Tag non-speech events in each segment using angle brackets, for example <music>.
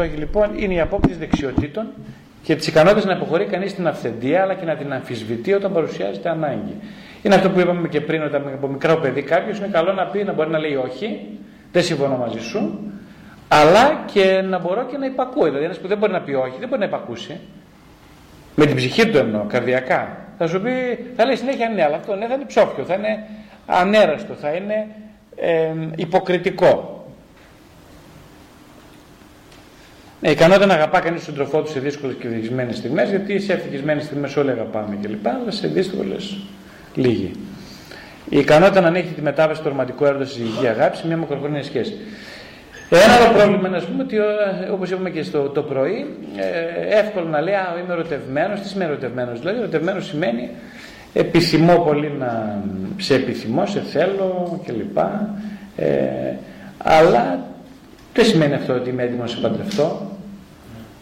στόχοι λοιπόν είναι η απόκτηση δεξιοτήτων και τη ικανότητα να αποχωρεί κανείς την αυθεντία αλλά και να την αμφισβητεί όταν παρουσιάζεται ανάγκη. Είναι αυτό που είπαμε και πριν, όταν από μικρό παιδί κάποιος είναι καλό να πει, να μπορεί να λέει όχι, δεν συμφωνώ μαζί σου, αλλά και να μπορώ και να υπακούω. Δηλαδή, ένας που δεν μπορεί να πει όχι, δεν μπορεί να υπακούσει. Με την ψυχή του εννοώ, καρδιακά. Θα σου πει, θα λέει συνέχεια ναι, αλλά αυτό ναι, θα είναι ψόφιο, θα είναι ανέραστο, θα είναι ε, υποκριτικό. Ναι, η ικανότητα να αγαπά κανείς τον τροφό του σε δύσκολες και ευτυχισμένες στιγμές, γιατί σε ευτυχισμένες στιγμές όλοι αγαπάμε κλπ. Αλλά σε δύσκολες λίγοι. Η ικανότητα να ανέχει τη μετάβαση του ρομαντικού έρωτα στη υγεία αγάπη σε μια μακροχρόνια σχέση. Ένα άλλο πρόβλημα είναι, ας πούμε, ότι όπως είπαμε και στο το πρωί, ε, εύκολο να λέει Α, είμαι ερωτευμένος. Τι σημαίνει ερωτευμένος, δηλαδή, ερωτευμένος σημαίνει επιθυμώ πολύ να σε επιθυμώ, σε θέλω κλπ. Ε, αλλά δεν σημαίνει αυτό ότι είμαι έτοιμος να σε παντρευτώ.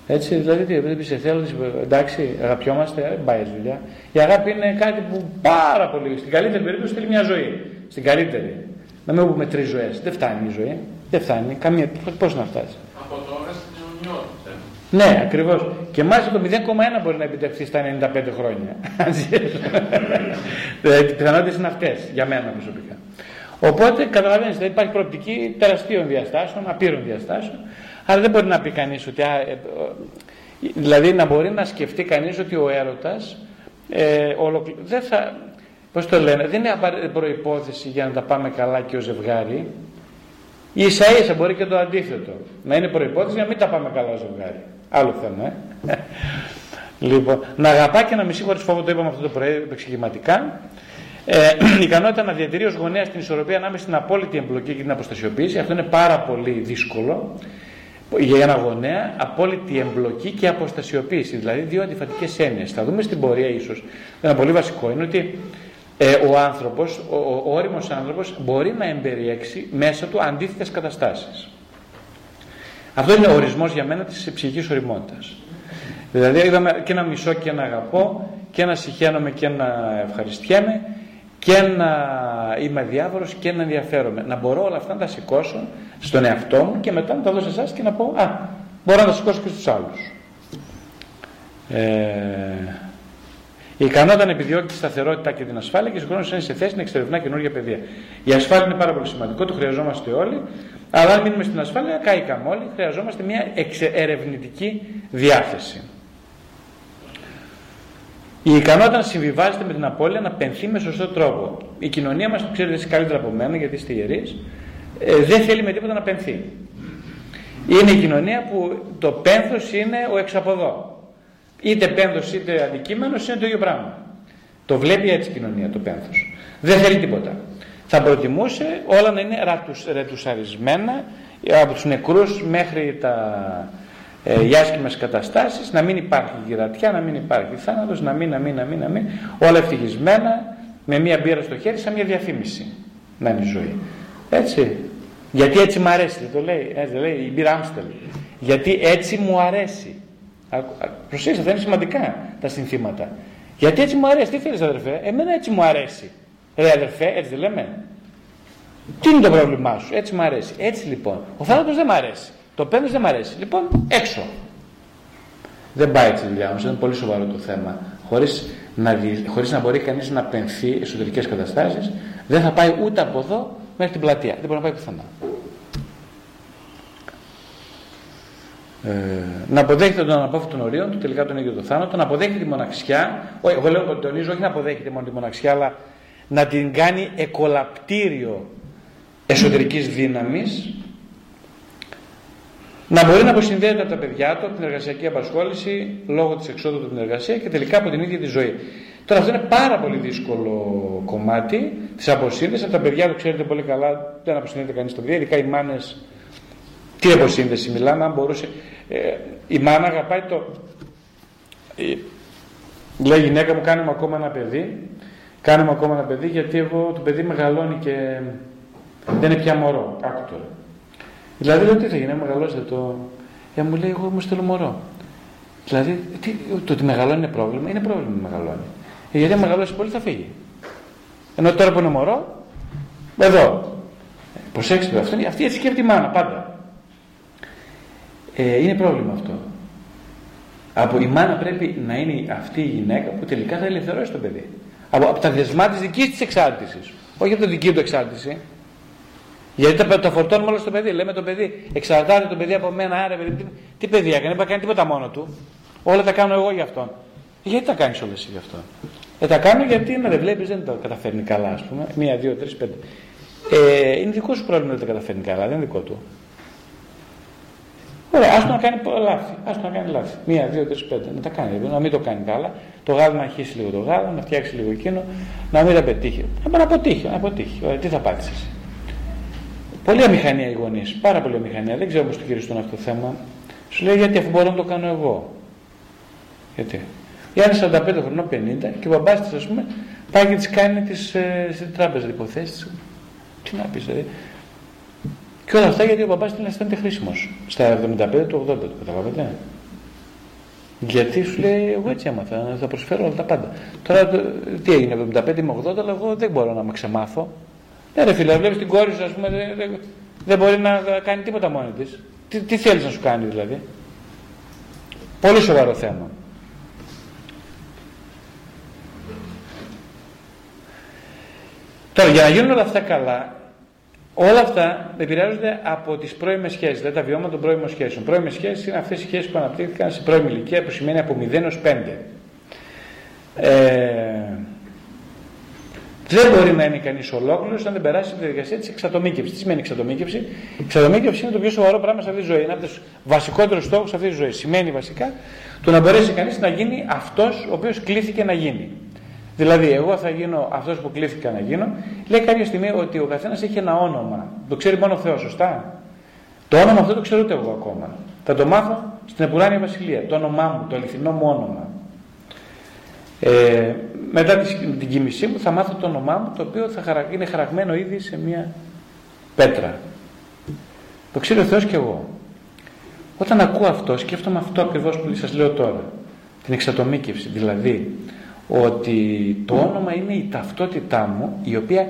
Έτσι, δηλαδή, τι, επειδή σε θέλω, εντάξει, αγαπιόμαστε, δεν πάει δουλειά. Η αγάπη είναι κάτι που πάρα πολύ, στην καλύτερη περίπτωση θέλει μια ζωή. Στην καλύτερη. Να μην πούμε τρεις ζωές. Δεν φτάνει η ζωή. Δεν φτάνει. Καμία. Πώς να φτάσει. Από τώρα στην αιωνιότητα. Ναι, ακριβώς. Και μάλιστα το 0,1 μπορεί να επιτευχθεί στα 95 χρόνια. <laughs> <laughs> Οι πιθανότητες είναι αυτές για μένα προσωπικά. Οπότε καταλαβαίνετε, δηλαδή υπάρχει προοπτική τεραστίων διαστάσεων, απείρων διαστάσεων, αλλά δεν μπορεί να πει κανείς ότι. Α, ε, δηλαδή να μπορεί να σκεφτεί κανείς ότι ο έρωτας ε, δεν θα. Πώς το λένε, δεν είναι προπόθεση για να τα πάμε καλά και ο ζευγάρι. Ίσα ίσα μπορεί και το αντίθετο. Να είναι προπόθεση για να μην τα πάμε καλά ο ζευγάρι. Άλλο θέμα, ε. <laughs> λοιπόν, να αγαπά και να μισεί χωρίς φόβο, το είπαμε αυτό το πρωί επεξηγηματικά. Ε, η <clears throat> ικανότητα να διατηρεί ως γονέας την ισορροπία ανάμεσα στην απόλυτη εμπλοκή και την αποστασιοποίηση. Αυτό είναι πάρα πολύ δύσκολο για ένα γονέα. Απόλυτη εμπλοκή και αποστασιοποίηση. Δηλαδή δύο αντιφατικές έννοιες. Θα δούμε στην πορεία ίσως. Ένα πολύ βασικό είναι ότι ε, ο άνθρωπος, ο, ο, ο όριμος άνθρωπος, μπορεί να εμπεριέξει μέσα του αντίθετες καταστάσεις. Αυτό είναι ο ορισμός για μένα της ψυχικής οριμότητας. Δηλαδή είδαμε και να μισώ και να αγαπώ και να συχαίνομαι και να ευχαριστιέμαι και να είμαι διάβολος και να ενδιαφέρομαι. Να μπορώ όλα αυτά να τα σηκώσω στον εαυτό μου και μετά να τα δώσω σε εσάς και να πω «Α, μπορώ να τα σηκώσω και στους άλλους». Ε, η ικανότητα να επιδιώκει τη σταθερότητα και την ασφάλεια και συγχρόνως είναι σε θέση να εξερευνά καινούργια παιδεία. Η ασφάλεια είναι πάρα πολύ σημαντικό, το χρειαζόμαστε όλοι, αλλά αν μείνουμε στην ασφάλεια, κάηκαμε όλοι, χρειαζόμαστε μια ερευνητική διάθεση. Η ικανότητα να συμβιβάζεται με την απώλεια να πενθεί με σωστό τρόπο. Η κοινωνία μας, το ξέρετε εσείς καλύτερα από μένα, γιατί είστε ιερείς, ε, δεν θέλει με τίποτα να πενθεί. Είναι η κοινωνία που το πένθος είναι ο εξαποδό. Είτε πένθος είτε αντικείμενος είναι το ίδιο πράγμα. Το βλέπει έτσι η κοινωνία το πένθος. Δεν θέλει τίποτα. Θα προτιμούσε όλα να είναι ρετουσαρισμένα από τους νεκρούς μέχρι τα ε, οι άσχημες καταστάσεις, να μην υπάρχει γυρατιά, να μην υπάρχει θάνατος, να μην, να μην, να μην, να μην, όλα ευτυχισμένα, με μία μπύρα στο χέρι, σαν μια διαφήμιση να είναι η ζωή. Έτσι. Γιατί έτσι μου αρέσει, δεν το λέει, έτσι δεν λέει η μπύρα Άμστελ. Γιατί έτσι μου αρέσει. Προσέξτε, θα είναι σημαντικά τα συνθήματα. Γιατί έτσι μου αρέσει, τι θέλεις αδερφέ, εμένα έτσι μου αρέσει. Ρε αδερφέ, έτσι δεν λέμε; Τι είναι το πρόβλημά σου, έτσι μου αρέσει. Έτσι λοιπόν, ο θάνατος δεν μου αρέσει. Το πέντε δεν μ' αρέσει. Λοιπόν, έξω. Δεν πάει έτσι η δουλειά μα. Είναι πολύ σοβαρό το θέμα. Χωρίς να, χωρίς να μπορεί κανείς να πενθεί εσωτερικές καταστάσεις, δεν θα πάει ούτε από εδώ μέχρι την πλατεία. Δεν μπορεί να πάει πουθενά. Ε, να αποδέχεται τον αναπόφευκτο των ορίων του, τελικά τον ίδιο το θάνατο, να αποδέχεται τη μοναξιά. Όχι, εγώ λέω ότι τονίζω, όχι να αποδέχεται μόνο τη μοναξιά, αλλά να την κάνει εκολαπτήριο εσωτερικής δύναμης να μπορεί να αποσυνδέεται από τα παιδιά του, από την εργασιακή απασχόληση, λόγω της εξόδου από την εργασία και τελικά από την ίδια τη ζωή. Τώρα αυτό είναι πάρα πολύ δύσκολο κομμάτι της αποσύνδεσης. Από τα παιδιά του ξέρετε πολύ καλά, δεν αποσυνδέεται κανείς το παιδί, ειδικά οι μάνες. Τι αποσύνδεση μιλάμε, αν μπορούσε. Ε, η μάνα αγαπάει το. Ε, λέει η γυναίκα μου, κάνουμε ακόμα ένα παιδί. Κάνουμε ακόμα ένα παιδί γιατί εγώ το παιδί μεγαλώνει και δεν είναι πια μωρό. Άκου τώρα. Δηλαδή λέω τι θα γίνει, μεγαλώσετε το. Ε, μου λέει, εγώ μου στέλνω μωρό. Δηλαδή, τι, το ότι μεγαλώνει είναι πρόβλημα, είναι πρόβλημα να μεγαλώνει. Ε, γιατί αν μεγαλώσει πολύ θα φύγει. Ενώ τώρα που είναι μωρό, εδώ. Ε, προσέξτε, αυτό, αυτή έτσι σκέφτεται η μάνα πάντα. ε, είναι πρόβλημα αυτό. Από, η μάνα πρέπει να είναι αυτή η γυναίκα που τελικά θα ελευθερώσει το παιδί. Από, από τα δεσμά της δικής της εξάρτησης. Όχι από τη δική του εξάρτηση. Γιατί τα, τα φορτώνουμε όλα στο παιδί. Λέμε το παιδί, εξαρτάται το παιδί από μένα, άρα παιδί, τι παιδί έκανε, δεν κάνει τίποτα μόνο του. Όλα τα κάνω εγώ για αυτόν. Γιατί τα κάνεις όλα εσύ γι' αυτό. Ε, τα κάνω γιατί να δεν βλέπεις, δεν τα καταφέρνει καλά, ας πούμε. Μία, δύο, τρεις, πέντε. Ε, είναι δικό σου πρόβλημα ότι τα καταφέρνει καλά, δεν είναι δικό του. Ωραία, άστο να κάνει λάθη. Άστο να κάνει λάθη. Μία, δύο, τρεις, πέντε. Να τα κάνει. Να μην το κάνει καλά. Το γάλα να αρχίσει λίγο το γάλα, να φτιάξει λίγο εκείνο, να μην τα πετύχει. Να αποτύχει, να αποτύχει. Ωραία, τι θα πάθει εσύ; Πολύ αμηχανία οι γονείς. Πάρα πολύ αμηχανία. Δεν ξέρω πώς το χειριστούν αυτό το θέμα. Σου λέει γιατί αφού μπορώ να το κάνω εγώ. Γιατί; Η άλλη 45 χρονών, 50 και ο μπαμπάς της, ας πούμε, πάει και της κάνει τις, ε, στην τράπεζα υποθέσεις. Τι να πεις, δηλαδή. Και όλα αυτά γιατί ο μπαμπάς την αισθάνεται χρήσιμος. Στα 75 του 80 του, καταλαβαίνετε. Γιατί σου λέει, εγώ έτσι έμαθα, θα προσφέρω όλα τα πάντα. Τώρα τι έγινε, 75 με 80, αλλά εγώ δεν μπορώ να με ξεμάθω. Ναι, ρε φίλε, βλέπεις την κόρη σου, ας πούμε, δεν, δεν, δεν, μπορεί να κάνει τίποτα μόνη της. Τι, τι θέλεις να σου κάνει δηλαδή; Πολύ σοβαρό θέμα. Τώρα, για να γίνουν όλα αυτά καλά, όλα αυτά επηρεάζονται από τις πρώιμες σχέσεις, δηλαδή τα βιώματα των πρώιμων σχέσεων. Πρώιμες σχέσεις είναι αυτές οι σχέσεις που αναπτύχθηκαν σε πρώιμη ηλικία, που σημαίνει από 0 έως 5. Ε, δεν μπορεί να είναι κανείς ολόκληρος αν δεν περάσει τη διαδικασία της εξατομίκευσης. Τι σημαίνει εξατομίκευση; Η εξατομίκευση είναι το πιο σοβαρό πράγμα σε αυτή τη ζωή. Είναι από τους βασικότερους στόχους αυτή τη ζωή. Σημαίνει βασικά το να μπορέσει κανείς να γίνει αυτός ο οποίος κλήθηκε να γίνει. Δηλαδή, εγώ θα γίνω αυτός που κλήθηκα να γίνω. Λέει κάποια στιγμή ότι ο καθένας έχει ένα όνομα. Το ξέρει μόνο ο Θεός, σωστά; Το όνομα αυτό το ξέρω ούτε εγώ ακόμα. Θα το μάθω στην Επουράνια Βασιλεία. Το όνομά μου, το αληθινό μου όνομα. Ε, μετά την κοίμησή μου θα μάθω το όνομά μου το οποίο θα είναι χαραγμένο ήδη σε μια πέτρα. Το ξέρει ο Θεός και εγώ. Όταν ακούω αυτό σκέφτομαι αυτό ακριβώς που σας λέω τώρα. Την εξατομίκευση. Δηλαδή ότι το όνομα είναι η ταυτότητά μου η οποία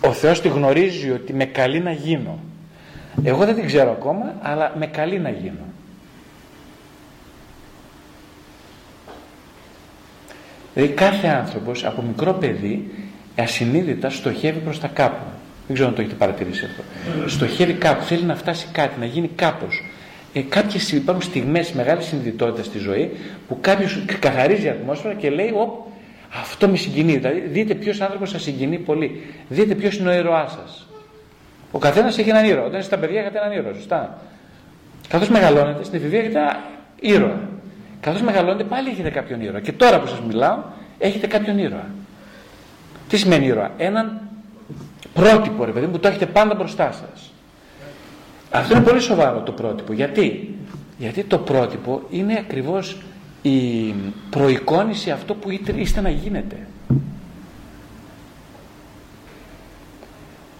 ο Θεός τη γνωρίζει ότι με καλεί να γίνω. Εγώ δεν την ξέρω ακόμα αλλά με καλεί να γίνω. Δηλαδή κάθε άνθρωπος από μικρό παιδί ασυνείδητα στοχεύει προς τα κάπου. Δεν ξέρω αν το έχετε παρατηρήσει αυτό. Στοχεύει κάπου, θέλει να φτάσει κάτι, να γίνει κάπως. Ε, κάποιες υπάρχουν στιγμές μεγάλης συνειδητότητας στη ζωή που κάποιος καθαρίζει η ατμόσφαιρα και λέει Ω, αυτό με συγκινεί. Δηλαδή, δείτε ποιος άνθρωπος σας συγκινεί πολύ. Δείτε ποιος είναι ο ήρωάς σας. Ο καθένας έχει έναν ήρωα. Όταν είστε τα παιδιά έχετε έναν ήρωα, σωστά. Καθώς μεγαλώνετε, στην εφηβεία έχετε ένα ήρωα. Καθώς μεγαλώνετε πάλι έχετε κάποιον ήρωα. Και τώρα που σας μιλάω έχετε κάποιον ήρωα. Τι σημαίνει ήρωα; Έναν πρότυπο ρε παιδί που το έχετε πάντα μπροστά σας. Αυτό είναι πολύ σοβαρό το πρότυπο. Γιατί; Γιατί το πρότυπο είναι ακριβώς η προεικόνηση αυτό που είστε να γίνετε.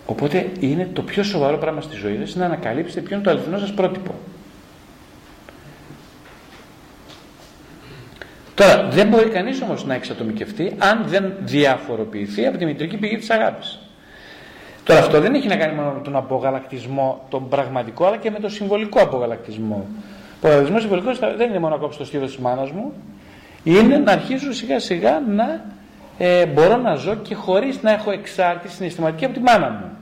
Οπότε είναι το πιο σοβαρό πράγμα στη ζωή σας να ανακαλύψετε ποιο είναι το αληθινό σας πρότυπο. Τώρα, δεν μπορεί κανείς όμως να εξατομικευτεί αν δεν διαφοροποιηθεί από τη μητρική πηγή της αγάπης. Τώρα αυτό δεν έχει να κάνει μόνο με τον απογαλακτισμό τον πραγματικό αλλά και με τον συμβολικό απογαλακτισμό. Ο απογαλακτισμός συμβολικός δεν είναι μόνο να κόψω το στήθος της μάνας μου, είναι να αρχίσω σιγά σιγά να ε, μπορώ να ζω και χωρίς να έχω εξάρτηση συναισθηματική από τη μάνα μου.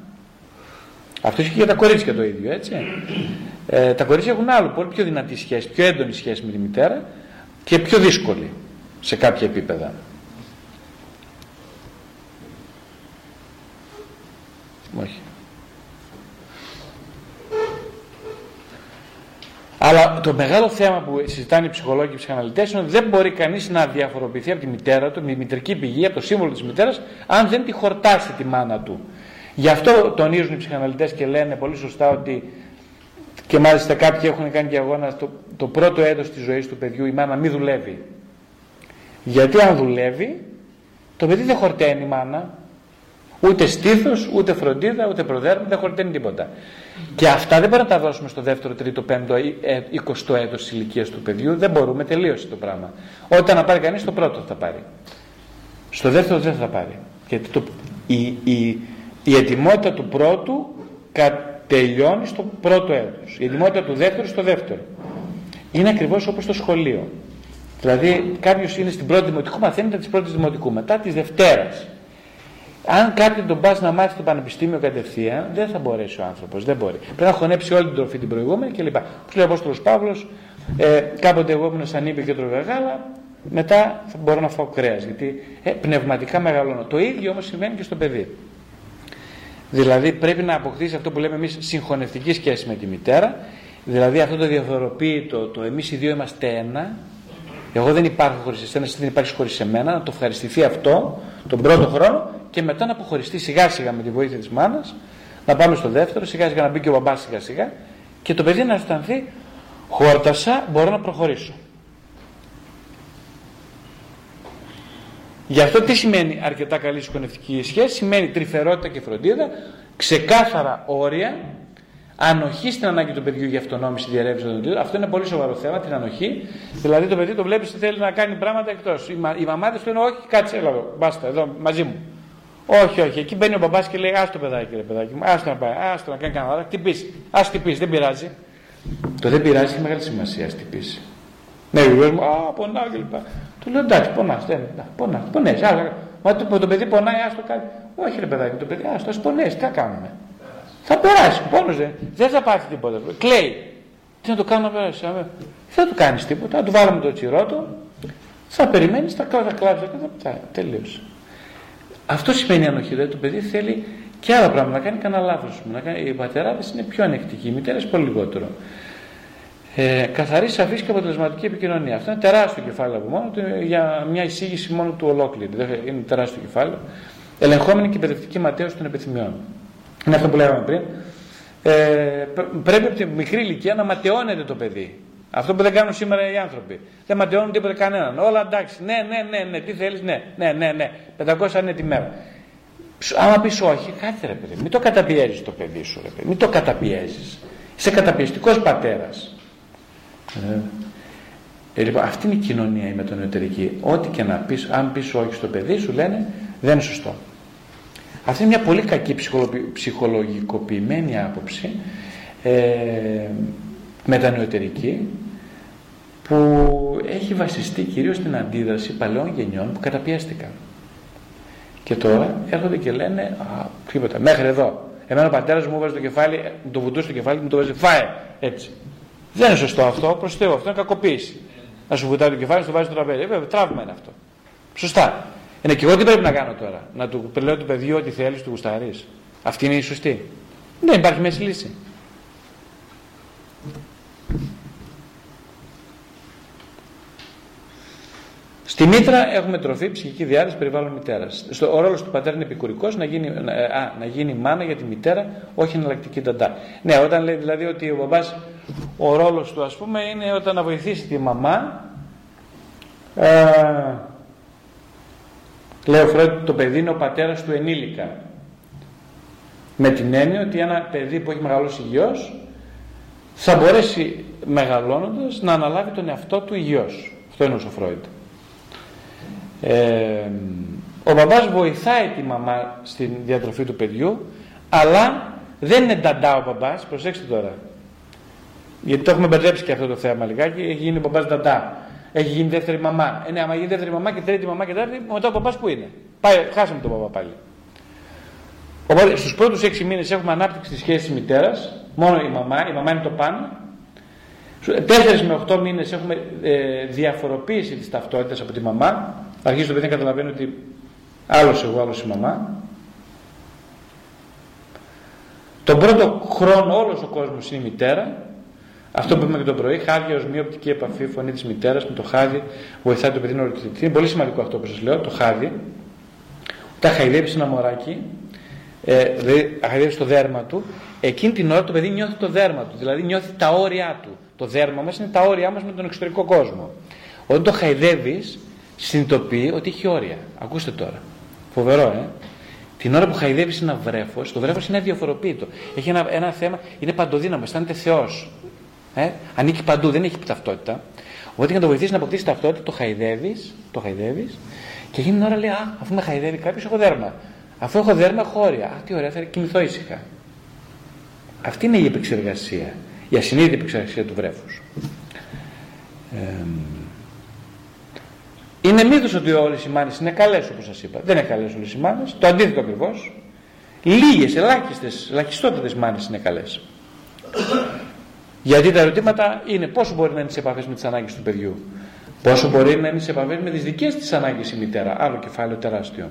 Αυτό ισχύει και για τα κορίτσια το ίδιο, έτσι. Ε, τα κορίτσια έχουν άλλο, πολύ πιο δυνατή σχέση, πιο έντονη σχέση με τη μητέρα και πιο δύσκολη σε κάποια επίπεδα. Όχι. Αλλά το μεγάλο θέμα που συζητάνε οι ψυχολόγοι και οι ψυχαναλυτές είναι ότι δεν μπορεί κανείς να διαφοροποιηθεί από τη μητέρα του, με μητρική πηγή, από το σύμβολο της μητέρας, αν δεν τη χορτάσει τη μάνα του. Γι' αυτό τονίζουν οι ψυχαναλυτές και λένε πολύ σωστά ότι και μάλιστα κάποιοι έχουν κάνει και αγώνα το, το πρώτο έτος της ζωής του παιδιού η μάνα μη δουλεύει. Γιατί αν δουλεύει, το παιδί δεν χορταίνει η μάνα, ούτε στήθος, ούτε φροντίδα, ούτε προδέρμα, δεν χορταίνει τίποτα. Και αυτά δεν μπορούμε να τα δώσουμε στο δεύτερο, τρίτο, πέμπτο ή ε, εικοστό έτος της ηλικίας του παιδιού, δεν μπορούμε, τελείωσε το πράγμα. Όταν να πάρει κανείς το πρώτο θα πάρει. Στο δεύτερο δεν θα πάρει. Γιατί το, η, η, η ετοιμότητα του πρώτου τελειώνει στο πρώτο έτος. Η ετοιμότητα του δεύτερου στο δεύτερο. Είναι ακριβώς όπως το σχολείο. Δηλαδή κάποιος είναι στην πρώτη δημοτικού, μαθαίνει της πρώτης δημοτικού, μετά της Δευτέρας. Αν κάποιον τον πας να μάθει το πανεπιστήμιο κατευθείαν, δεν θα μπορέσει ο άνθρωπος. Δεν μπορεί. Πρέπει να χωνέψει όλη την τροφή την προηγούμενη κλπ. Που λέει ο Απόστολος Παύλος, ε, κάποτε εγώ ήμουν σαν ύπη και τρώγα γάλα, μετά θα μπορώ να φάω κρέας. Γιατί ε, πνευματικά μεγαλώνω. Το ίδιο όμως συμβαίνει και στο παιδί. Δηλαδή πρέπει να αποκτήσει αυτό που λέμε εμείς συγχωνευτική σχέση με τη μητέρα. Δηλαδή αυτό το διαφοροποιεί το εμείς οι δύο είμαστε ένα. Εγώ δεν υπάρχω χωρίς εσένα, εσύ δεν υπάρχεις χωρίς εμένα. Να το ευχαριστηθεί αυτό τον πρώτο χρόνο και μετά να αποχωριστεί σιγά σιγά με τη βοήθεια της μάνας. Να πάμε στο δεύτερο, σιγά σιγά να μπει και ο μπαμπάς σιγά σιγά και το παιδί να αισθανθεί χόρτασα, μπορώ να προχωρήσω. Γι' αυτό τι σημαίνει αρκετά καλή συγχωνευτική σχέση, σημαίνει τρυφερότητα και φροντίδα, ξεκάθαρα όρια, ανοχή στην ανάγκη του παιδιού για αυτονόμηση διαρρεύση των δοντίων. Αυτό είναι πολύ σοβαρό θέμα, την ανοχή. Δηλαδή το παιδί το βλέπεις ότι θέλει να κάνει πράγματα εκτός. Οι, μα, οι μαμάδες λένε Όχι, κάτσε, έλα εδώ, μπάστα, εδώ μαζί μου. Όχι, όχι. Εκεί μπαίνει ο μπαμπάς και λέει: Α το παιδάκι, ρε παιδάκι μου, άστο να πάει, άστο να κάνει κανένα. Τι πει, ας τι πει, δεν πειράζει. Το δεν πειράζει έχει μεγάλη σημασία, ας τι πει. Ναι, ο μου, Α, πονάω κλπ. Του λέω εντάξει, πονάς, δεν πονάς, πονές. Μα το, το παιδί πονάει, α το κάνει. Όχι, ρε παιδάκι, το παιδί, ας το πονέ, τι θα κάνουμε. Θα περάσει, πόνος δεν, δεν θα πάθει τίποτα. Κλαίει. Τι να το κάνω να περάσει. Δεν θα του κάνεις τίποτα, θα του βάλουμε το τσιρότο, θα περιμένεις, θα κλάψει, θα κλάψει, τελείωσε. Αυτό σημαίνει ανοχή, δηλαδή το παιδί θέλει και άλλα πράγματα, να κάνει κανένα λάθος. Οι πατεράδε είναι πιο ανεκτικοί, οι μητέρε πολύ λιγότερο. Ε, καθαρής, σαφής και αποτελεσματική επικοινωνία. Αυτό είναι τεράστιο κεφάλαιο από μόνο του για μια εισήγηση μόνο του ολόκληρη. Είναι τεράστιο κεφάλαιο. Ελεγχόμενη και εκπαιδευτική ματέωση των επιθυμιών. Είναι αυτό που λέγαμε πριν. Ε, πρέπει από τη μικρή ηλικία να ματαιώνεται το παιδί. Αυτό που δεν κάνουν σήμερα οι άνθρωποι. Δεν ματαιώνουν τίποτα κανέναν. Όλα εντάξει. Ναι, ναι, ναι, ναι. Τι θέλεις, ναι, ναι, ναι, ναι. 500 είναι τη μέρα. Άμα πεις όχι, κάτσε ρε παιδί. Μην το καταπιέζεις το παιδί σου, ρε παιδί. Μην το καταπιέζεις. Είσαι καταπιεστικός πατέρας. Ε, ε, λοιπόν, αυτή είναι η κοινωνία η μετανοητερική. Ό,τι και να πεις, αν πεις όχι στο παιδί σου λένε δεν είναι σωστό. Αυτή είναι μια πολύ κακή ψυχολογικοποιημένη άποψη ε, μετανοητερική που έχει βασιστεί κυρίως στην αντίδραση παλαιών γενιών που καταπιέστηκαν. Και τώρα έρχονται και λένε α, τίποτα, μέχρι εδώ. Εμένα ο πατέρας μου βάζει το κεφάλι, το βουτούσε στο κεφάλι και μου το βάζει φάε, έτσι. Δεν είναι σωστό αυτό, προ Θεού, αυτό είναι κακοποίηση. Να σου βουτάει το κεφάλι, σου βάζει το τραπέζι. Βέβαια, τραύμα είναι αυτό. Σωστά. Είναι και εγώ τι πρέπει να κάνω τώρα. Να του λέω του παιδιού ό,τι θέλεις, του γουστάρεις. Αυτή είναι η σωστή. Δεν υπάρχει μέση λύση. Στη μήτρα έχουμε τροφή, ψυχική διάθεση, περιβάλλον μητέρας. Ο ρόλος του πατέρα είναι επικουρικός να γίνει, α, να γίνει μάνα για τη μητέρα, όχι εναλλακτική ταντά. Ναι, όταν λέει δηλαδή ότι ο μπαμπάς, ο ρόλος του ας πούμε είναι όταν να βοηθήσει τη μαμά. Ε, λέει ο Φρόντ, το παιδί είναι ο πατέρας του ενήλικα. Με την έννοια ότι ένα παιδί που έχει μεγαλώσει υγιώ θα μπορέσει μεγαλώνοντας να αναλάβει τον εαυτό του υγιώ. Αυτό είναι ο Φρόντ. Ε, ο μπαμπάς βοηθάει τη μαμά στην διατροφή του παιδιού αλλά δεν είναι νταντά ο μπαμπάς προσέξτε τώρα γιατί το έχουμε μπερδέψει και αυτό το θέμα λιγάκι. Έχει γίνει ο μπαμπάς νταντά. Έχει γίνει δεύτερη μαμά. Ε, ναι, άμα γίνει δεύτερη μαμά και τρίτη μαμά και τέταρτη μετά ο μπαμπάς που είναι. Πάει, χάσαμε τον μπαμπά πάλι. Οπότε στους πρώτους έξι μήνες έχουμε ανάπτυξη της σχέσης μητέρας. Μόνο η μαμά, η μαμά είναι το πάνω Τέσσερις με οχτώ μήνες έχουμε ε, διαφοροποίηση της ταυτότητας από τη μαμά. Αρχίζει το παιδί να καταλαβαίνει ότι άλλος εγώ, άλλος η μαμά. Τον πρώτο χρόνο όλος ο κόσμος είναι η μητέρα. Αυτό που είπαμε και το πρωί, χάδια ως μία οπτική επαφή, φωνή της μητέρας με το χάδι, βοηθάει το παιδί να ρωτηθεί. Είναι πολύ σημαντικό αυτό που σας λέω, το χάδι. Τα χαϊδεύει ένα μωράκι, ε, δηλαδή χαϊδεύει το δέρμα του, εκείνη την ώρα το παιδί νιώθει το δέρμα του, δηλαδή νιώθει τα όρια του. Το δέρμα μας είναι τα όρια μας με τον εξωτερικό κόσμο. Όταν το χαϊδεύεις, συνειδητοποιεί ότι έχει όρια. Ακούστε τώρα. Φοβερό, ε. Την ώρα που χαϊδεύεις ένα βρέφος, το βρέφος είναι αδιαφοροποίητο. Έχει ένα, ένα θέμα, είναι παντοδύναμος, αισθάνεται Θεός. Ε, ανήκει παντού, δεν έχει ταυτότητα. Οπότε για να το βοηθήσεις να αποκτήσεις ταυτότητα, το χαϊδεύεις, το χαϊδεύεις, και εκείνη την ώρα λέει: Α, αφού με χαϊδεύει κάποιος, έχω δέρμα. Αφού έχω δέρμα, έχω όρια. Α, τι ωραία, θα κοιμηθώ ήσυχα. Αυτή είναι η επεξεργασία, η ασυνείδητη επεξεργασία του βρέφους. είναι μύθος ότι όλες οι μάνες είναι καλές όπως σας είπα. Δεν είναι καλές όλες οι μάνες. Το αντίθετο ακριβώς. Λίγες, ελάχιστες, ελαχιστότητες μάνες είναι καλές. Γιατί τα ερωτήματα είναι πόσο μπορεί να είναι σε επαφές με τις ανάγκες του παιδιού. Πόσο μπορεί να είναι σε επαφές με τις δικές της ανάγκες η μητέρα. Άλλο κεφάλαιο τεράστιο.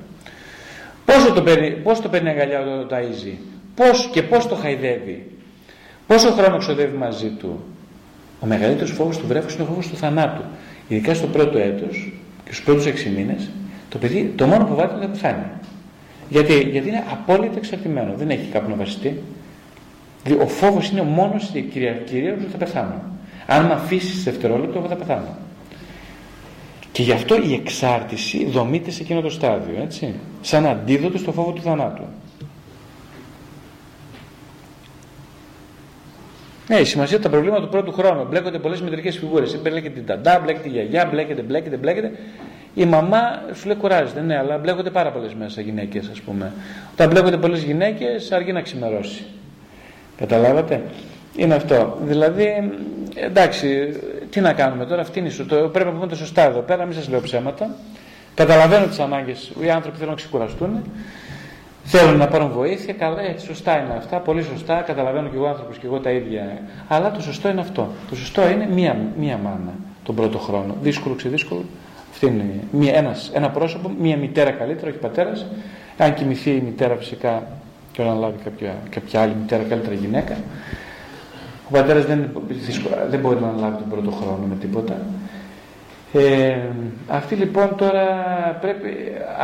Πόσο το παίρνει, πώς το παίρνει αγκαλιά όταν το ταΐζει. Πώς και πώς το χαϊδεύει. Πόσο χρόνο ξοδεύει μαζί του. Ο μεγαλύτερος φόβος του βρέφους είναι ο φόβος του θανάτου. Ειδικά στο πρώτο έτος και στους πρώτους έξι μήνες το παιδί το μόνο που φοβάται είναι να πεθάνει. Γιατί, γιατί είναι απόλυτα εξαρτημένο. Δεν έχει κάπου να βασιστεί. Ο φόβος είναι ο μόνος κυρία, κυρία ότι θα πεθάνω. Αν με αφήσεις δευτερόλεπτο, εγώ θα πεθάνω. Και γι' αυτό η εξάρτηση δομείται σε εκείνο το στάδιο, έτσι. Σαν αντίδοτο στο φόβο του θανάτου. Ναι, η σημασία τα προβλήματα του πρώτου χρόνου. Μπλέκονται πολλές μητρικές φιγούρες. Μπλέκεται την ταντά, μπλέκεται η γιαγιά, μπλέκεται, μπλέκεται, μπλέκεται. Η μαμά σου λέει κουράζεται, ναι, αλλά μπλέκονται πάρα πολλές μέσα γυναίκες, ας πούμε. Όταν μπλέκονται πολλές γυναίκες, αργεί να ξημερώσει. Καταλάβατε; Είναι αυτό. Δηλαδή, εντάξει, τι να κάνουμε τώρα, αυτή είναι η το, πρέπει να πούμε το σωστά εδώ πέρα, μην σας λέω ψέματα. Καταλαβαίνω τις ανάγκες, οι άνθρωποι θέλουν να ξεκουραστούν, θέλουν να πάρουν βοήθεια, καλά, έτσι, σωστά είναι αυτά, πολύ σωστά, καταλαβαίνω και εγώ άνθρωπος και εγώ τα ίδια. Αλλά το σωστό είναι αυτό. Το σωστό είναι μία, μία μάνα τον πρώτο χρόνο. Δύσκολο, ξεδύσκολο. Αυτή είναι μία, ένας, ένα πρόσωπο, μία μητέρα καλύτερα, όχι πατέρας. Αν κοιμηθεί η μητέρα φυσικά και όταν λάβει κάποια, κάποια άλλη μητέρα, καλύτερα γυναίκα. Ο πατέρας δεν, δεν μπορεί να αναλάβει τον πρώτο χρόνο με τίποτα. Ε, αυτή λοιπόν τώρα πρέπει,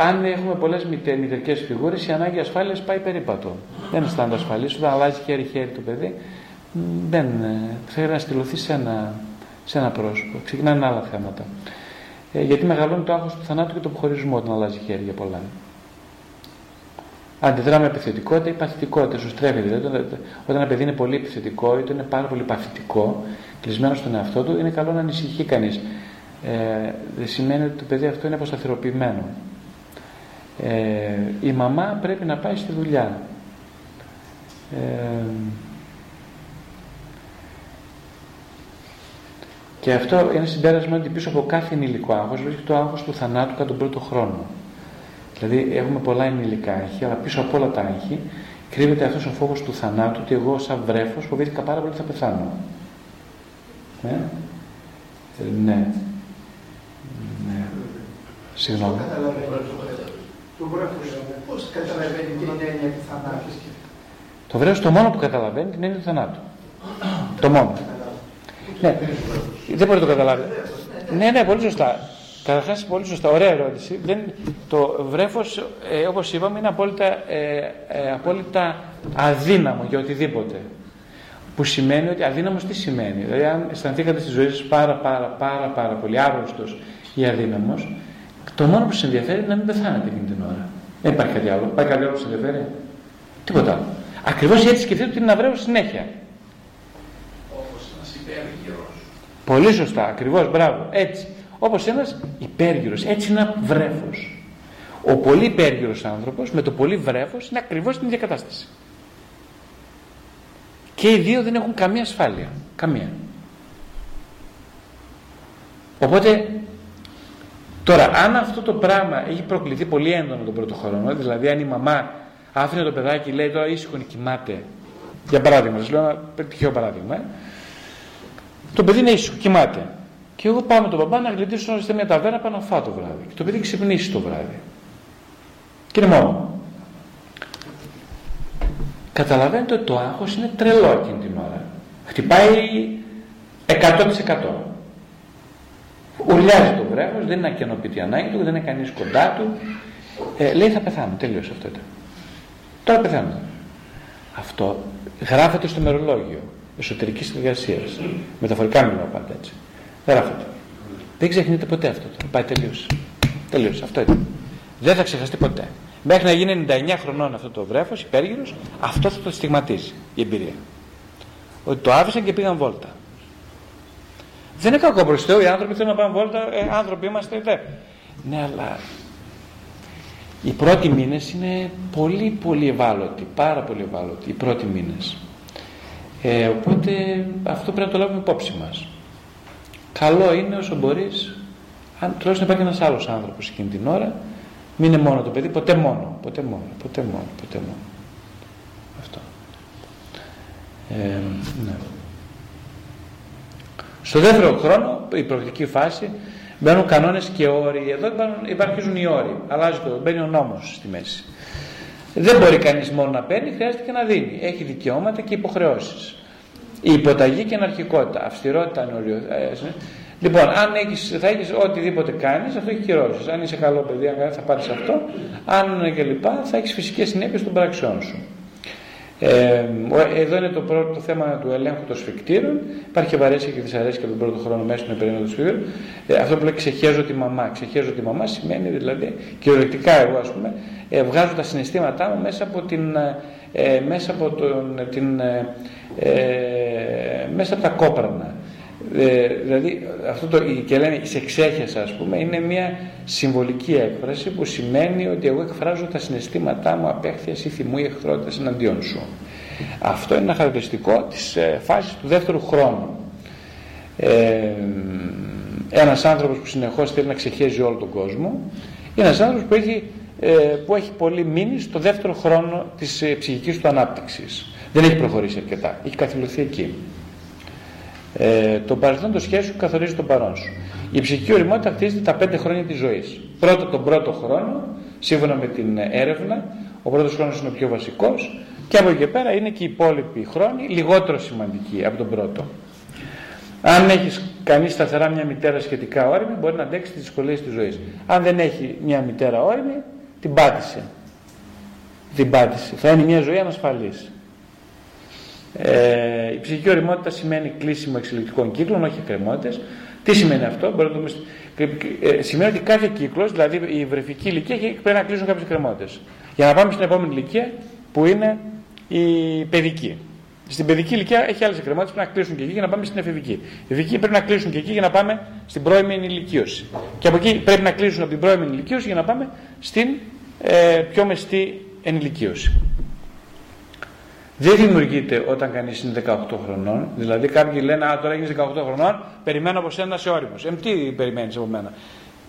αν έχουμε πολλές μητερικές φιγούρες, η ανάγκη ασφάλειας πάει περίπατο. Δεν αισθάνεται ασφαλής, όταν αλλάζει χέρι-χέρι το παιδί, δεν, θέλει να στυλωθεί σε ένα, σε ένα πρόσωπο. Ξεκινάνε άλλα θέματα. Ε, γιατί μεγαλώνει το άγχος του θανάτου και του αποχωρισμού όταν αλλάζει χέρι για πολλά αντιδρά με επιθετικότητα ή παθητικότητα. Σου στρέφει. Δηλαδή, όταν ένα παιδί είναι πολύ επιθετικό, είτε είναι πάρα πολύ παθητικό, κλεισμένος στον εαυτό του, είναι καλό να ανησυχεί κανείς. Ε, δεν σημαίνει ότι το παιδί αυτό είναι αποσταθεροποιημένο. Ε, η μαμά πρέπει να πάει στη δουλειά. Ε, και αυτό είναι συμπέρασμα ότι πίσω από κάθε ενηλικό άγχος βρίσκεται το άγχος του θανάτου κατά τον πρώτο χρόνο. Δηλαδή έχουμε πολλά ενηλικά άγχη, αλλά πίσω από όλα τα άγχη κρύβεται αυτός ο φόβος του θανάτου, ότι εγώ σαν βρέφος φοβήθηκα πάρα πολύ ότι θα πεθάνω. Ε; Ε, ναι. Ναι. Συγγνώμη. Το βρέφος πώς καταλαβαίνει την έννοια του θανάτου. Το βρέφος το μόνο που καταλαβαίνει την έννοια του θανάτου. το μόνο. Ναι. Δεν μπορεί να το καταλάβει. Ναι, ναι, πολύ σωστά. Καταρχάς, πολύ σωστά, ωραία ερώτηση. Δεν, το βρέφος, ε, όπως είπαμε, είναι απόλυτα, ε, ε, απόλυτα αδύναμο για οτιδήποτε. Που σημαίνει ότι αδύναμος τι σημαίνει; Δηλαδή, αν αισθανθήκατε στη ζωή σας πάρα, πάρα, πάρα, πάρα πολύ άρρωστο ή αδύναμος, το μόνο που σας ενδιαφέρει είναι να μην πεθάνετε εκείνη την ώρα. Δεν υπάρχει κάτι άλλο. Υπάρχει κάτι άλλο που σας ενδιαφέρει; Τίποτα άλλο. Ακριβώς έτσι σκεφτείτε ότι είναι να βρέφος συνέχεια. Όπως ένα υπέργυρο. Πολύ σωστά, ακριβώς, μπράβο. Έτσι όπως ένας υπέργυρος, έτσι είναι ένα βρέφος. Ο πολύ υπέργυρος άνθρωπος με το πολύ βρέφος είναι ακριβώς την ίδια κατάσταση. Και οι δύο δεν έχουν καμία ασφάλεια. Καμία. Οπότε, τώρα, αν αυτό το πράγμα έχει προκληθεί πολύ έντονο τον πρώτο χρόνο, δηλαδή αν η μαμά άφηνε το παιδάκι, λέει τώρα ήσυχο κοιμάται, για παράδειγμα, σας λέω ένα τυχαίο παράδειγμα, ε, το παιδί είναι ήσυχο, κοιμάται. Και εγώ πάω με τον παπά να γλιτήσω σε μια ταβέρνα πάνω να φάω το βράδυ. Και το παιδί ξυπνήσει το βράδυ. Και είναι μόνο. Καταλαβαίνετε ότι το άγχος είναι τρελό εκείνη την ώρα. Χτυπάει 100%. Ουρλιάζει το βρέφος, δεν είναι ακενοποιητή ανάγκη του, δεν είναι κανείς κοντά του. Ε, λέει θα πεθάνω, τελείωσε αυτό ήταν. Τώρα πεθάνω. Αυτό γράφεται στο μερολόγιο εσωτερικής συνεργασίας. Μεταφορικά μιλάω πάντα έτσι. Γράφεται. Δεν ξεχνείτε ποτέ αυτό. Πάει τελείωσε. Τελείωσε. Αυτό ήταν. Δεν θα ξεχαστεί ποτέ. Μέχρι να γίνει 99 χρονών αυτό το βρέφος, υπέργυρος, αυτός θα το στιγματίζει η εμπειρία. Ότι το άφησαν και πήγαν βόλτα. Δεν είναι κακό προς Θεού, οι άνθρωποι θέλουν να πάνε βόλτα, ε, άνθρωποι είμαστε, δε. Ναι, αλλά οι πρώτοι μήνες είναι πολύ πολύ ευάλωτοι, πάρα πολύ ευάλωτοι, οι πρώτοι μήνες. Ε, οπότε αυτό πρέπει να το λάβουμε υπόψη μας. Καλό είναι όσο μπορείς, αν τουλάχιστον υπάρχει ένας άλλος άνθρωπος εκείνη την ώρα, μην είναι μόνο το παιδί, ποτέ μόνο, ποτέ μόνο, ποτέ μόνο, ποτέ μόνο. Αυτό. Ε, ναι. Στο δεύτερο χρόνο, η προεκτική φάση, μπαίνουν κανόνες και όροι. Εδώ υπάρχουν οι όροι. Αλλάζει το, μπαίνει ο νόμος στη μέση. Δεν μπορεί κανείς μόνο να παίρνει, χρειάζεται και να δίνει. Έχει δικαιώματα και υποχρεώσεις. Η υποταγή και η αναρχικότητα, αυστηρότητα, ανοριο... Λοιπόν, αν έχεις, θα έχεις οτιδήποτε κάνεις, αυτό έχει κυρώσεις. Αν είσαι καλό παιδί, αν θα πάρεις αυτό, αν και λοιπά, θα έχεις φυσικές συνέπειες των πράξεών σου. Ε, εδώ είναι το πρώτο θέμα του ελέγχου των σφικτήρων. Υπάρχει βαρέσια και δυσαρέσκεια τον πρώτο χρόνο μέσα στην περίοδο του σφικτήρων. Ε, αυτό που λέει ξεχέζω τη μαμά. Ξεχέζω τη μαμά σημαίνει δηλαδή, κυριολεκτικά εγώ ας πούμε, ε, βγάζω τα συναισθήματά μου μέσα από, την, ε, μέσα από, τον, την, ε, μέσα από τα κόπρανα. Ε, δηλαδή αυτό το, και λένε σε ξέχασα ας πούμε είναι μια συμβολική έκφραση που σημαίνει ότι εγώ εκφράζω τα συναισθήματά μου απέχθειας ή θυμού ή εχθρότητας εναντίον σου. Αυτό είναι ένα χαρακτηριστικό της ε, φάσης του δεύτερου χρόνου. Ε, ένας άνθρωπος που συνεχώς θέλει να ξεχέζει όλο τον κόσμο είναι ένας άνθρωπος που έχει, ε, που έχει πολύ μείνει στο δεύτερο χρόνο της ε, ψυχικής του ανάπτυξης δεν έχει προχωρήσει αρκετά, έχει καθυλωθεί εκεί ε, το παρελθόν το σχέση σου καθορίζει τον παρόν σου. Η ψυχική οριμότητα χτίζεται τα πέντε χρόνια της ζωής. Πρώτα τον πρώτο χρόνο, σύμφωνα με την έρευνα, ο πρώτος χρόνος είναι ο πιο βασικός και από εκεί και πέρα είναι και οι υπόλοιποι χρόνοι λιγότερο σημαντικοί από τον πρώτο. Αν έχεις κανείς σταθερά μια μητέρα σχετικά όρημη, μπορεί να αντέξει τις δυσκολίες της ζωής. Αν δεν έχει μια μητέρα όρημη, την πάτησε. Την πάτησε. Θα είναι μια ζωή ανασφαλής. Ε, η ψυχική οριμότητα σημαίνει κλείσιμο εξελικτικών κύκλων, όχι εκκρεμότητες. Τι σημαίνει αυτό, μπορεί να δούμε. Ε, σημαίνει ότι κάθε κύκλος, δηλαδή η βρεφική ηλικία, πρέπει να κλείσουν κάποιες εκκρεμότητες. Για να πάμε στην επόμενη ηλικία που είναι η παιδική. Στην παιδική ηλικία έχει άλλες εκκρεμότητες, πρέπει να κλείσουν και εκεί για να πάμε στην εφηβική. Η εφηβική πρέπει να κλείσουν και εκεί για να πάμε στην πρώιμη ηλικίωση. Και από εκεί πρέπει να κλείσουν από την πρώιμη ηλικίωση για να πάμε στην ε, πιο μεστή ενηλικίωση δεν δημιουργείται όταν κανείς είναι 18 χρονών. Δηλαδή, κάποιοι λένε: Α, τώρα έγινε 18 χρονών, περιμένω από σένα σε όριμο. Ε, τι περιμένεις από μένα;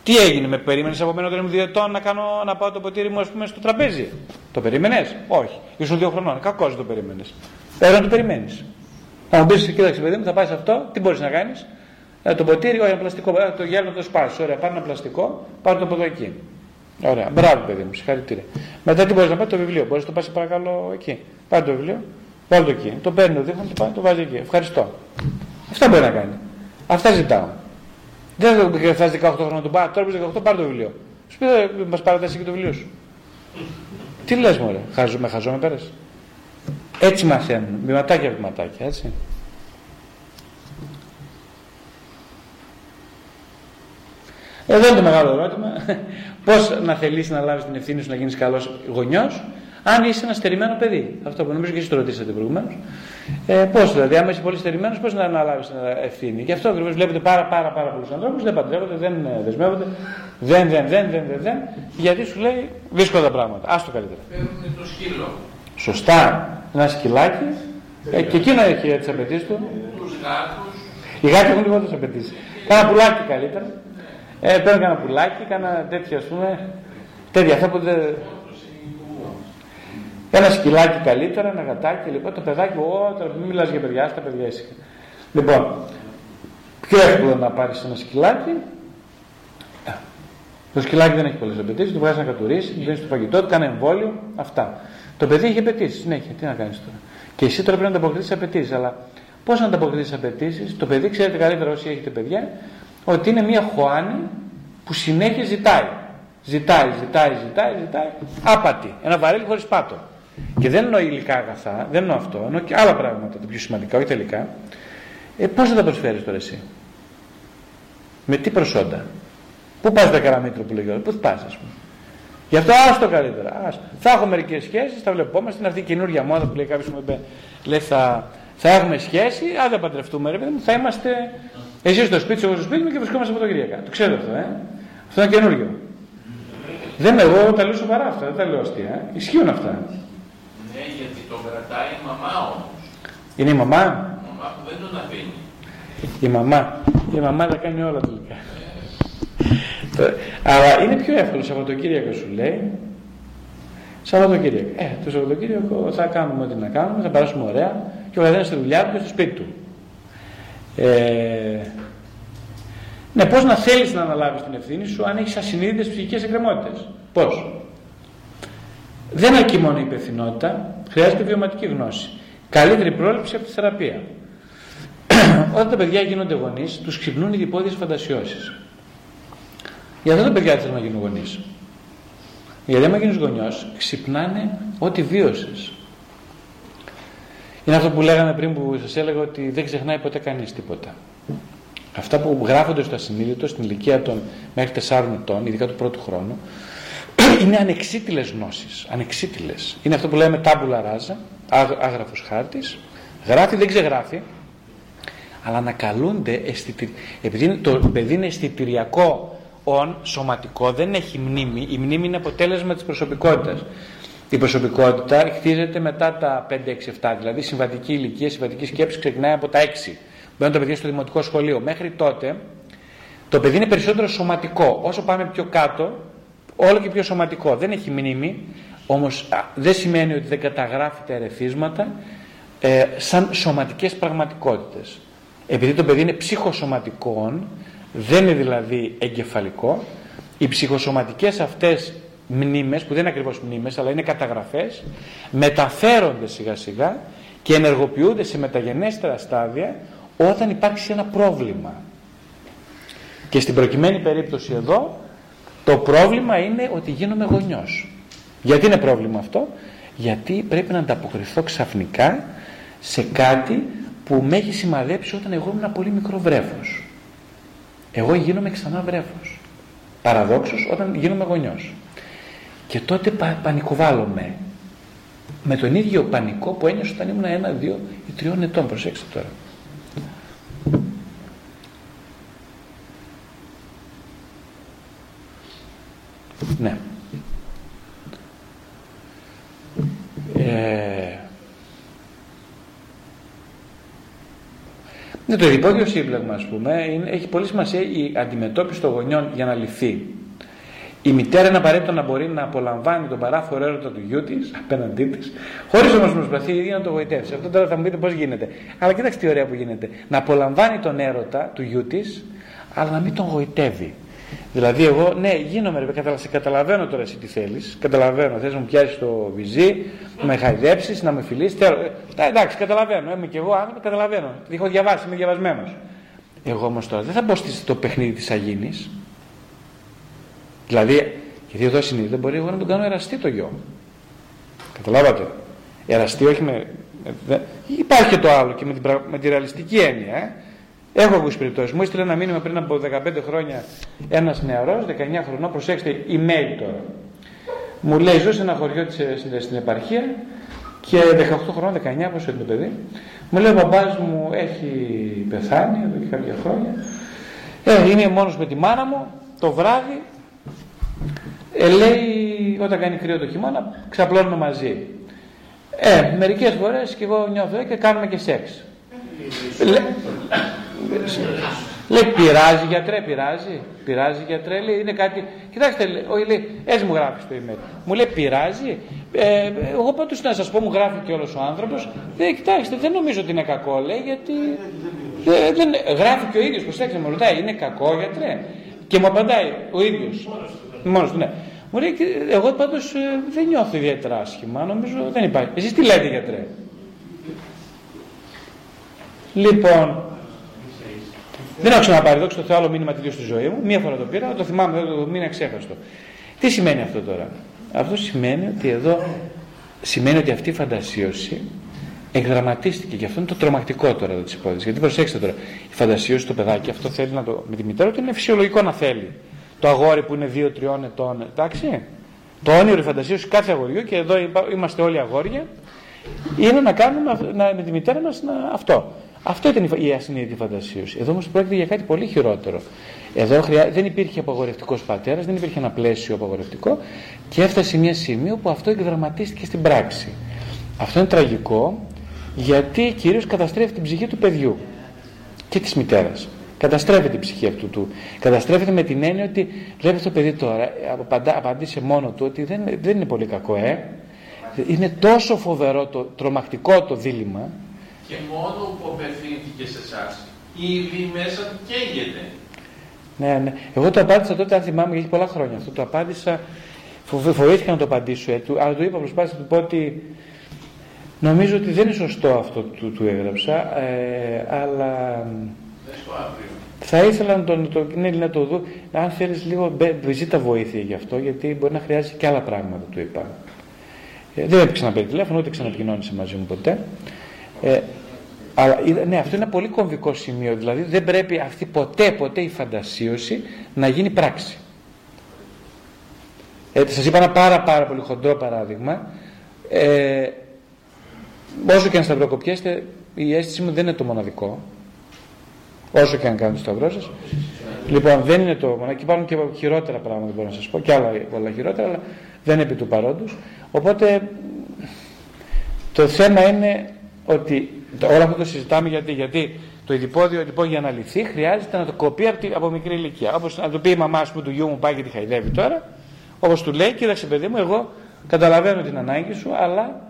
Τι έγινε, με περίμενες από μένα όταν ήμουν δύο ετών να, κάνω, να πάω το ποτήρι μου, ας πούμε, στο τραπέζι; Το περίμενες, Όχι. Ήσουν δύο χρονών. Κακό το περίμενες. Πρέπει να το περιμένεις. Θα μου πεις: Κοίταξε, παιδί μου, θα πάει αυτό, τι μπορείς να κάνεις; Ε, το ποτήρι, όχι, ένα πλαστικό. Ε, το γέλνο το σπάσει. Ωραία, πάρει ένα πλαστικό, πάρει το από εδώ εκεί. Ωραία, μπράβο παιδί μου, συγχαρητήρια. Μετά τι μπορείς να πάρεις το βιβλίο, μπορείς να το πάσει παρακαλώ εκεί. Πάρει το βιβλίο, βάλει το εκεί. Το παίρνει, το δείχνει, το, πάει, το βάζει εκεί. Ευχαριστώ. Αυτά μπορεί να κάνει. Αυτά ζητάω. Δεν θα φτάσει 18 χρόνια του πάρεις, τώρα που 18 πάρει το βιβλίο. Σου πει, μας παρατάσει και το βιβλίο σου. Τι λες, Μωρέ, χαζούμε, χαζούμε πέρα. Έτσι μαθαίνουν, βηματάκια βηματάκια, έτσι. Εδώ είναι το μεγάλο ερώτημα. Πώς να θελήσεις να λάβεις την ευθύνη σου να γίνεις καλός γονιός, αν είσαι ένα στερημένο παιδί. Αυτό που νομίζω και εσεί το ρωτήσατε προηγουμένως. Ε, πώς δηλαδή, άμα είσαι πολύ στερημένος, πώς να αναλάβεις την ευθύνη. Γι' αυτό ακριβώς βλέπετε πάρα, πάρα, πάρα πολλούς ανθρώπους δεν παντρεύονται, δεν ε, δεσμεύονται, δεν, δεν, δεν, δεν, δεν, δεν, γιατί σου λέει δύσκολα πράγματα. Α το καλύτερα. Παίρνουν το σκύλο. Σωστά. Ένα σκυλάκι. Ε, και εκείνο έχει τις απαιτήσεις του. Τους γάτους. Οι γάτοι έχουν λιγότερε απαιτήσεις. Κάνα πουλάκι καλύτερα. Ε, παίρνω κανένα πουλάκι, κάνα τέτοιο ας πούμε. Τέτοια αυτά που δεν. Ένα σκυλάκι καλύτερα, ένα γατάκι, λοιπόν, το παιδάκι, ό, τώρα μην μιλάς για παιδιά, στα παιδιά ήσυχα. Λοιπόν, πιο εύκολο να πάρει ένα σκυλάκι; Το σκυλάκι δεν έχει πολλές απαιτήσεις, του βγάζεις να κατουρίσει, του δίνεις το φαγητό, του κάνει εμβόλιο, αυτά. Το παιδί έχει απαιτήσεις συνέχεια, τι να κάνεις τώρα. Και εσύ τώρα πρέπει να ανταποκριθείς απαιτήσεις, αλλά πώς να ανταποκριθείς απαιτήσεις, το παιδί ξέρετε καλύτερα όσοι έχετε παιδιά, ότι είναι μια χωάνη που συνέχεια ζητάει. Ζητάει, ζητάει, ζητάει, ζητάει. Άπατη. Ένα βαρέλι χωρίς πάτο. Και δεν εννοώ υλικά αγαθά, δεν εννοώ αυτό, εννοώ και άλλα πράγματα τα πιο σημαντικά, όχι τελικά. Ε, Πώς θα τα προσφέρεις τώρα εσύ, με τι προσόντα, Πού πας τα καραμίτρου που λέγεται, Πού πας, ας πούμε; Γι' αυτό άστο καλύτερα. Άστο. Θα έχω μερικές σχέσεις, θα βλεπόμαστε. Είναι αυτή η καινούργια μόδα που λέει κάποιος μου λέει θα, θα έχουμε σχέση, αν δεν παντρευτούμε, ρε παιδί μου, θα είμαστε εσύ στο σπίτι σου, εγώ στο σπίτι μου και βρισκόμαστε από το Κυριακά. Το ξέρω αυτό, ε. Αυτό είναι καινούριο. Δεν εγώ τα λέω σοβαρά αυτά, δεν τα λέω αστεία. Ε. Ισχύουν αυτά. Ναι, γιατί το κρατάει η μαμά όμως. Είναι η μαμά; Μαμά που δεν τον αφήνει. Η μαμά. Η μαμά τα κάνει όλα τελικά. Το- Αλλά είναι πιο εύκολο Σαββατοκύριακο σου λέει. Σαββατοκύριακο. Ε, το Σαββατοκύριακο θα κάνουμε ό,τι να κάνουμε, θα περάσουμε ωραία και ο καθένας στη δουλειά του και στο σπίτι του. Ε, ναι, πώς να θέλεις να αναλάβεις την ευθύνη σου αν έχεις ασυνείδητες ψυχικές εκκρεμότητες; Πώς; Δεν αρκεί μόνο η υπευθυνότητα, χρειάζεται βιωματική γνώση. Καλύτερη πρόληψη από τη θεραπεία. <clears throat> Όταν τα παιδιά γίνονται γονείς, τους ξυπνούν οι διπόδιε φαντασιώσεις. Για αυτό τα παιδιά δεν θέλουν να γίνουν γονείς. Γιατί άμα γίνεις γονιός, ξυπνάνε ό,τι βίωσες. Είναι αυτό που λέγαμε πριν που σας έλεγα ότι δεν ξεχνάει ποτέ κανείς τίποτα. Αυτά που γράφονται στο ασυνείδητο στην ηλικία των μέχρι 4 ετών, ειδικά του πρώτου χρόνου, <clears throat> είναι ανεξίτηλες γνώσεις. Ανεξίτηλες. Είναι αυτό που λέμε τάμπουλα ράζα, άγ- άγραφος χάρτης. Γράφει, δεν ξεγράφει, αλλά ανακαλούνται αισθητηρ... επειδή είναι- το παιδί είναι αισθητηριακό ον, σωματικό, δεν έχει μνήμη. Η μνήμη είναι αποτέλεσμα της προσωπικότητας. Η προσωπικότητα χτίζεται μετά τα 5, 6, 7, δηλαδή η συμβατική ηλικία, η συμβατική σκέψη ξεκινάει από τα 6. Μπαίνουν τα παιδιά στο δημοτικό σχολείο. Μέχρι τότε το παιδί είναι περισσότερο σωματικό. Όσο πάμε πιο κάτω, όλο και πιο σωματικό. Δεν έχει μνήμη, όμως α, δεν σημαίνει ότι δεν καταγράφει τα ερεθίσματα ε, σαν σωματικές πραγματικότητες. Επειδή το παιδί είναι ψυχοσωματικό, δεν είναι δηλαδή εγκεφαλικό, οι ψυχοσωματικές αυτές μνήμες, που δεν είναι ακριβώς μνήμες, αλλά είναι καταγραφές, μεταφέρονται σιγά σιγά και ενεργοποιούνται σε μεταγενέστερα στάδια όταν υπάρξει ένα πρόβλημα. Και στην προκειμένη περίπτωση εδώ, το πρόβλημα είναι ότι γίνομαι γονιός. Γιατί είναι πρόβλημα αυτό; Γιατί πρέπει να ανταποκριθώ ξαφνικά σε κάτι που με έχει σημαδέψει όταν εγώ ήμουν ένα πολύ μικρό βρέφος. Εγώ γίνομαι ξανά βρέφος. Παραδόξως όταν γίνομαι γονιός. Και τότε πα, πανικοβάλλομαι. Με τον ίδιο πανικό που ένιωσα όταν ήμουν ένα, δύο ή τριών ετών. Προσέξτε τώρα. Ναι. Ε... Ναι, το ειδικόγειο σύμπλεγμα, ας πούμε, είναι, έχει πολύ σημασία η αντιμετώπιση των γονιών για να λυθεί. Η μητέρα είναι απαραίτητο να μπορεί να απολαμβάνει τον παράφορο έρωτα του γιού της απέναντί της, χωρίς όμως να προσπαθεί η ίδια να το γοητεύσει. Αυτό τώρα θα μου πείτε πώς γίνεται. Αλλά κοίταξτε τι ωραία που γίνεται. Να απολαμβάνει τον έρωτα του γιού της, αλλά να μην τον γοητεύει. Δηλαδή, εγώ, ναι, γίνομαι, ρε, καταλα- σε καταλαβαίνω τώρα εσύ τι θέλεις. Καταλαβαίνω. Θες να μου πιάσεις το βυζί, να με χαϊδέψεις, να με φιλήσεις. Θέλω. Ε, εντάξει, καταλαβαίνω. Είμαι και εγώ άνθρωπο, καταλαβαίνω. Έχω διαβάσει, είμαι διαβασμένος. Εγώ όμως τώρα δεν θα μπω στο παιχνίδι της Αγίνης. Δηλαδή, γιατί εδώ συνήθω μπορεί εγώ να τον κάνω εραστή το γιο. Καταλάβατε. Εραστή όχι με. με- δε- Υπάρχει και το άλλο και με την, πρα- με τη ρεαλιστική έννοια. Ε. Έχω ακούσει περιπτώσεις. Μου έστειλε ένα μήνυμα πριν από 15 χρόνια ένας νεαρός, 19 χρονών, προσέξτε, email τώρα. Μου λέει: Ζω σε ένα χωριό της, ε, στην, στην επαρχία και 18 χρόνια, 19, πόσο είναι το παιδί. Μου λέει: Ο μπαμπάς μου έχει πεθάνει εδώ και κάποια χρόνια. Ε, είμαι μόνος με τη μάνα μου το βράδυ ε, λέει όταν κάνει κρύο το χειμώνα ξαπλώνουμε μαζί. Ε, μερικές φορές και εγώ νιώθω ε, και κάνουμε και σεξ. Λέ- Λέει, πειράζει γιατρέ, πειράζει. Πειράζει γιατρέ, λέει, είναι κάτι. Κοιτάξτε, λέει, όχι, λέει, έτσι μου γράφεις το email. Μου λέει, πειράζει. Ε, εγώ πάντως να σας πω, μου γράφει και όλος ο άνθρωπος. Ε, κοιτάξτε, δεν νομίζω ότι είναι κακό, λέει, γιατί. Ε, δεν, γράφει και ο ίδιος, προσέξτε, με ρωτάει, είναι κακό γιατρέ; Και μου απαντάει ο ίδιος. Μόνος του, ναι. Μου λέει, εγώ πάντως δεν νιώθω ιδιαίτερα άσχημα, νομίζω δεν υπάρχει. Εσείς τι λέτε γιατρέ; Λοιπόν, δεν έχω ξαναπάρει, δόξα τω Θεώ, άλλο μήνυμα τελείω στη ζωή μου. Μία φορά το πήρα, το θυμάμαι, το μήνα ξέχαστο. Τι σημαίνει αυτό τώρα; Αυτό σημαίνει ότι εδώ σημαίνει ότι αυτή η φαντασίωση εκδραματίστηκε και αυτό είναι το τρομακτικό τώρα της υπόθεσης. Γιατί προσέξτε τώρα, η φαντασίωση το παιδάκι αυτό θέλει να το. με τη μητέρα του είναι φυσιολογικό να θέλει. Το αγόρι που είναι 2-3 ετών, εντάξει. Το όνειρο, η φαντασίωση κάθε αγοριού και εδώ είμαστε όλοι αγόρια είναι να κάνουμε να, με τη μητέρα μας αυτό. Αυτό ήταν η ασυνείδητη φαντασίωση. Εδώ όμως πρόκειται για κάτι πολύ χειρότερο. Εδώ χρειά... δεν υπήρχε απαγορευτικός πατέρας, δεν υπήρχε ένα πλαίσιο απαγορευτικό και έφτασε μια σημείο που αυτό εκδραματίστηκε στην πράξη. Αυτό είναι τραγικό γιατί κυρίως καταστρέφει την ψυχή του παιδιού και της μητέρας. Καταστρέφει την ψυχή αυτού του. Καταστρέφεται με την έννοια ότι βλέπει το παιδί τώρα, απαντά, απαντήσε μόνο του ότι δεν, δεν είναι πολύ κακό, ε. Είναι τόσο φοβερό, το, τρομακτικό το δίλημα. Και μόνο που απευθύνθηκε σε εσάς, ήδη μέσα του καίγεται. Ναι, ναι. Εγώ το απάντησα τότε, αν θυμάμαι, έχει πολλά χρόνια αυτό. Το απάντησα, φοβήθηκα να το απαντήσω, ε, αλλά το είπα, προσπάθησα να του πω ότι νομίζω ότι δεν είναι σωστό αυτό που του έγραψα, ε, αλλά θα ήθελα να, τον, το, ναι, να το δω, αν θέλεις λίγο, ζήτα βοήθεια γι' αυτό, γιατί μπορεί να χρειάζεται και άλλα πράγματα, του είπα. Ε, δεν έπαιξε να παίρνει τηλέφωνο, ούτε ξαναπικοινώνησε μαζί μου ποτέ. Ε, αλλά ναι, αυτό είναι ένα πολύ κομβικό σημείο. Δηλαδή δεν πρέπει αυτή ποτέ, ποτέ η φαντασίωση να γίνει πράξη. Ε, σας είπα ένα πάρα πάρα πολύ χοντρό παράδειγμα. Ε, όσο και αν σταυροκοπιέστε, η αίσθηση μου δεν είναι το μοναδικό. Όσο και αν κάνετε το σταυρό σα. Λοιπόν, δεν είναι το μοναδικό. Υπάρχουν και χειρότερα πράγματα, μπορώ να σας πω, και άλλα πολλά χειρότερα, αλλά δεν είναι επί του παρόντος. Οπότε το θέμα είναι ότι Όλα αυτό το συζητάμε γιατί, γιατί το ειδipόδιο λοιπόν για να λυθεί χρειάζεται να το κοπεί από, από μικρή ηλικία. Όπως να το πει η μαμά μου του γιού μου πάει και τη χαϊδεύει τώρα, όπως του λέει, κοίταξε παιδί μου, εγώ καταλαβαίνω την ανάγκη σου, αλλά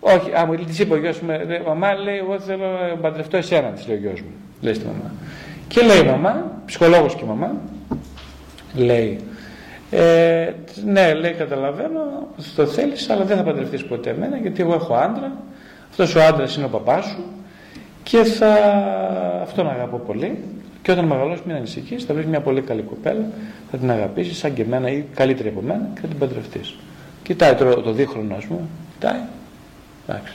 όχι. Α, μου της είπε ο γιος μου, μαμά λέει, εγώ θέλω να παντρευτώ εσένα, της λέει ο γιος μου. Λέει στη μαμά. Και λέει η μαμά, ψυχολόγος και η μαμά, λέει, ε, ναι, λέει, καταλαβαίνω, το θέλεις, αλλά δεν θα παντρευτείς ποτέ εμένα, γιατί εγώ έχω άντρα αυτός ο άντρας είναι ο παπάς σου και θα αυτόν αγαπώ πολύ και όταν μεγαλώσει μην ανησυχείς θα βρεις μια πολύ καλή κοπέλα θα την αγαπήσεις σαν και εμένα ή καλύτερη από μένα και θα την παντρευτείς κοιτάει τώρα το δίχρονο ας πούμε κοιτάει εντάξει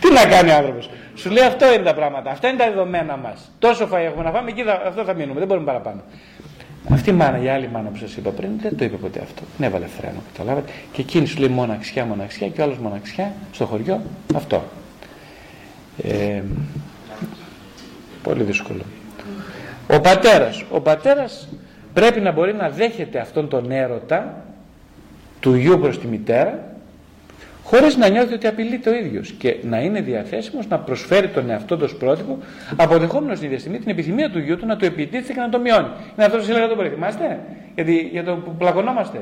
τι να κάνει ο άνθρωπος σου λέει αυτό είναι τα πράγματα αυτά είναι τα δεδομένα μας τόσο φαΐ έχουμε να φάμε εκεί θα, αυτό θα μείνουμε δεν μπορούμε παραπάνω αυτή η μάνα, η άλλη μάνα που σας είπα πριν, δεν το είπε ποτέ αυτό. Δεν έβαλε φρένο, καταλάβατε. Και εκείνη σου λέει μοναξιά, μοναξιά και ο άλλος μοναξιά στο χωριό. Αυτό. Ε, πολύ δύσκολο. Ο πατέρας, ο πατέρας πρέπει να μπορεί να δέχεται αυτόν τον έρωτα του γιου προς τη μητέρα χωρίς να νιώθει ότι απειλείται ο ίδιος και να είναι διαθέσιμος να προσφέρει τον εαυτό τους πρότυπο αποδεχόμενος την ίδια στιγμή την επιθυμία του γιού του να το επιτίθεται και να το μειώνει. Είναι αυτός που σας έλεγα το πρωί, θυμάστε, γιατί για το που πλακωνόμαστε.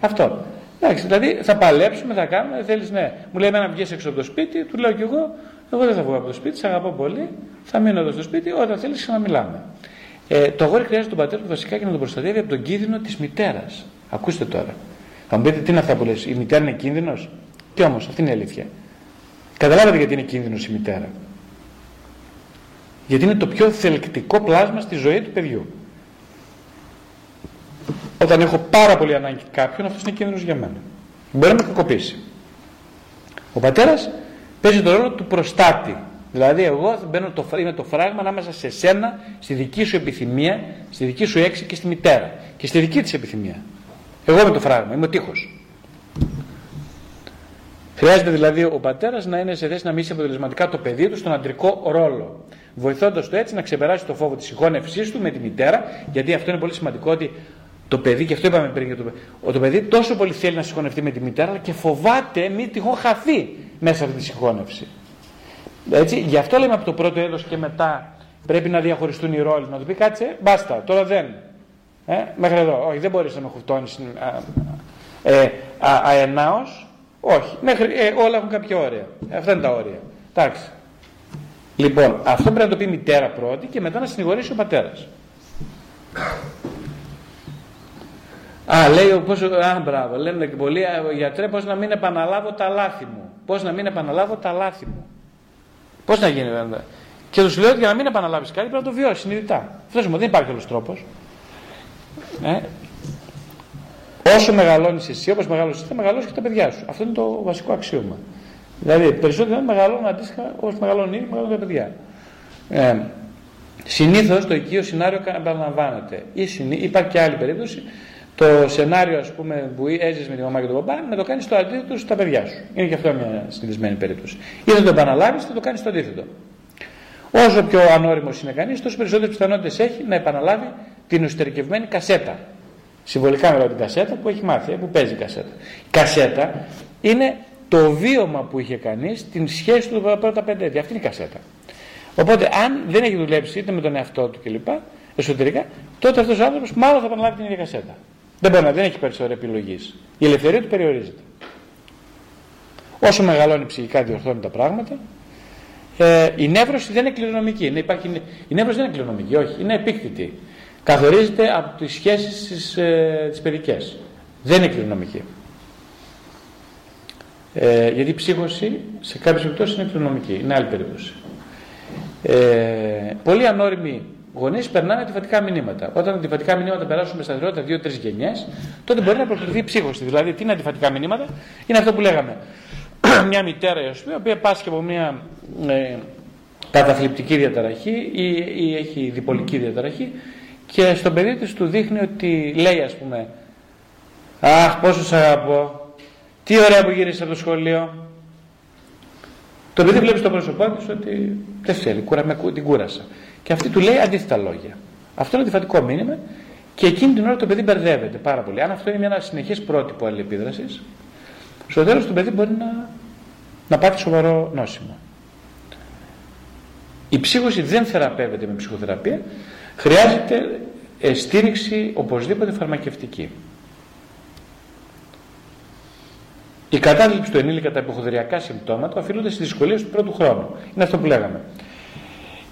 Αυτό. Εντάξει, δηλαδή θα παλέψουμε, θα κάνουμε, θέλεις ναι. Μου λέει εμένα βγες έξω από το σπίτι, του λέω κι εγώ, εγώ δεν θα βγω από το σπίτι, σε αγαπώ πολύ, θα μείνω εδώ στο σπίτι, όταν θέλεις ξαναμιλάμε. Ε, το αγόρι χρειάζεται τον πατέρα του βασικά και να τον προστατεύει από τον κίνδυνο της μητέρας. Ακούστε τώρα. Θα μου πείτε τι είναι αυτά που λες, η μητέρα είναι κίνδυνος; Και όμως αυτή είναι η αλήθεια. Καταλάβατε γιατί είναι κίνδυνος η μητέρα. Γιατί είναι το πιο θελκτικό πλάσμα στη ζωή του παιδιού. Όταν έχω πάρα πολύ ανάγκη κάποιον, αυτός είναι κίνδυνος για μένα. Μπορεί να με κακοποιήσει. Ο πατέρας παίζει τον ρόλο του προστάτη. Δηλαδή εγώ μπαίνω το, είμαι το φράγμα ανάμεσα σε σένα, στη δική σου επιθυμία, στη δική σου έξι και στη μητέρα. Και στη δική της επιθυμία. Εγώ είμαι το φράγμα, είμαι ο τείχος. Χρειάζεται δηλαδή ο πατέρας να είναι σε θέση να μίσει αποτελεσματικά το παιδί του στον αντρικό ρόλο. Βοηθώντας το έτσι να ξεπεράσει το φόβο της συγχώνευσής του με τη μητέρα, γιατί αυτό είναι πολύ σημαντικό ότι το παιδί, και αυτό είπαμε πριν για το παιδί, ότι το παιδί τόσο πολύ θέλει να συγχωνευτεί με τη μητέρα, αλλά και φοβάται μη τυχόν χαθεί μέσα από τη συγχώνευση. Έτσι, γι' αυτό λέμε από το πρώτο έτος και μετά πρέπει να διαχωριστούν οι ρόλοι. Να του πει κάτσε, μπάστα, τώρα δεν. Ε, μέχρι εδώ, όχι, δεν μπορείς να με χουφτώνει ε, αενάως, όχι. Μέχρι, ε, όλα έχουν κάποια όρια. Αυτά είναι τα όρια. Εντάξει. Λοιπόν, αυτό πρέπει να το πει η μητέρα πρώτη και μετά να συνηγορήσει ο πατέρας. Α, λέει, πώς, α, μπράβο, λένε και πολλοί γιατρέ πώς να μην επαναλάβω τα λάθη μου. Πώς να μην επαναλάβω τα λάθη μου. Πώς να γίνει βέβαια. Και τους λέω ότι για να μην επαναλάβεις κάτι πρέπει να το βιώσεις συνειδητά. Αυτός μου δεν υπάρχει άλλος τρόπος. Ε, Όσο μεγαλώνεις εσύ, όπως μεγαλώνει εσύ, θα μεγαλώσεις και τα παιδιά σου. Αυτό είναι το βασικό αξίωμα. Δηλαδή, περισσότερο μεγαλώνουν αντίστοιχα όσο μεγαλώνουν οι μεγαλώνουν τα παιδιά. Ε, Συνήθως το οικείο σενάριο επαναλαμβάνεται. Ή συνή... Υπάρχει και άλλη περίπτωση. Το σενάριο ας πούμε, που έζησε με τη μαμά και τον παπά να το κάνεις στο αντίθετο στα παιδιά σου. Είναι και αυτό μια συνηθισμένη περίπτωση. Ή θα το επαναλάβεις, θα το κάνεις στο αντίθετο. Όσο πιο ανώριμος είναι κανείς, τόσο περισσότερες πιθανότητες έχει να επαναλάβει την εσωτερικευμένη κασέτα Συμβολικά μιλάω την κασέτα που έχει μάθει, που παίζει η κασέτα. Η κασέτα είναι το βίωμα που είχε κανείς, την σχέση του τα πρώτα πέντε έτη. Αυτή είναι η κασέτα. Οπότε αν δεν έχει δουλέψει είτε με τον εαυτό του κλπ. εσωτερικά, τότε αυτός ο άνθρωπος μάλλον θα επαναλάβει την ίδια κασέτα. Δεν μπορεί να δεν έχει περισσότερη επιλογή. Η ελευθερία του περιορίζεται. Όσο μεγαλώνει ψυχικά διορθώνει τα πράγματα. Ε, η νεύρωση δεν είναι κληρονομική. Είναι, υπάρχει, η νεύρωση δεν είναι κληρονομική, όχι. Είναι επίκτητη. Καθορίζεται από τις σχέσεις τις, ε, τις παιδικές. Δεν είναι κληρονομική. Ε, γιατί η ψύχωση σε κάποιες περιπτώσεις είναι κληρονομική. Είναι άλλη περίπτωση. Ε, πολλοί ανώριμοι γονείς περνάνε αντιφατικά μηνύματα. Όταν αντιφατικά μηνύματα περάσουν με σταθερότητα 2-3 γενιές, τότε μπορεί να προκληθεί ψύχωση. Δηλαδή, τι είναι αντιφατικά μηνύματα, είναι αυτό που λέγαμε. <clears throat> μια μητέρα, η οποία πάσχει από μια ε, καταθλιπτική διαταραχή ή, ή έχει διπολική διαταραχή και στον παιδί της του δείχνει ότι λέει ας πούμε «Αχ πόσο σ' αγαπώ, τι ωραία που γύρισες από το σχολείο». Το παιδί βλέπει στο πρόσωπό της ότι δεν θέλει, κούρα, με, την κούρασα. Και αυτή του λέει αντίθετα λόγια. Αυτό είναι αντιφατικό μήνυμα και εκείνη την ώρα το παιδί μπερδεύεται πάρα πολύ. Αν αυτό είναι ένα συνεχέ πρότυπο αλληλεπίδρασης, στο τέλος το παιδί μπορεί να, να πάθει σοβαρό νόσημο. Η ψύχωση δεν θεραπεύεται με ψυχοθεραπεία, χρειάζεται στήριξη οπωσδήποτε φαρμακευτική. Η κατάληψη του ενήλικα τα υποχρεωτικά συμπτώματα οφείλονται στις δυσκολίες του πρώτου χρόνου. Είναι αυτό που λέγαμε.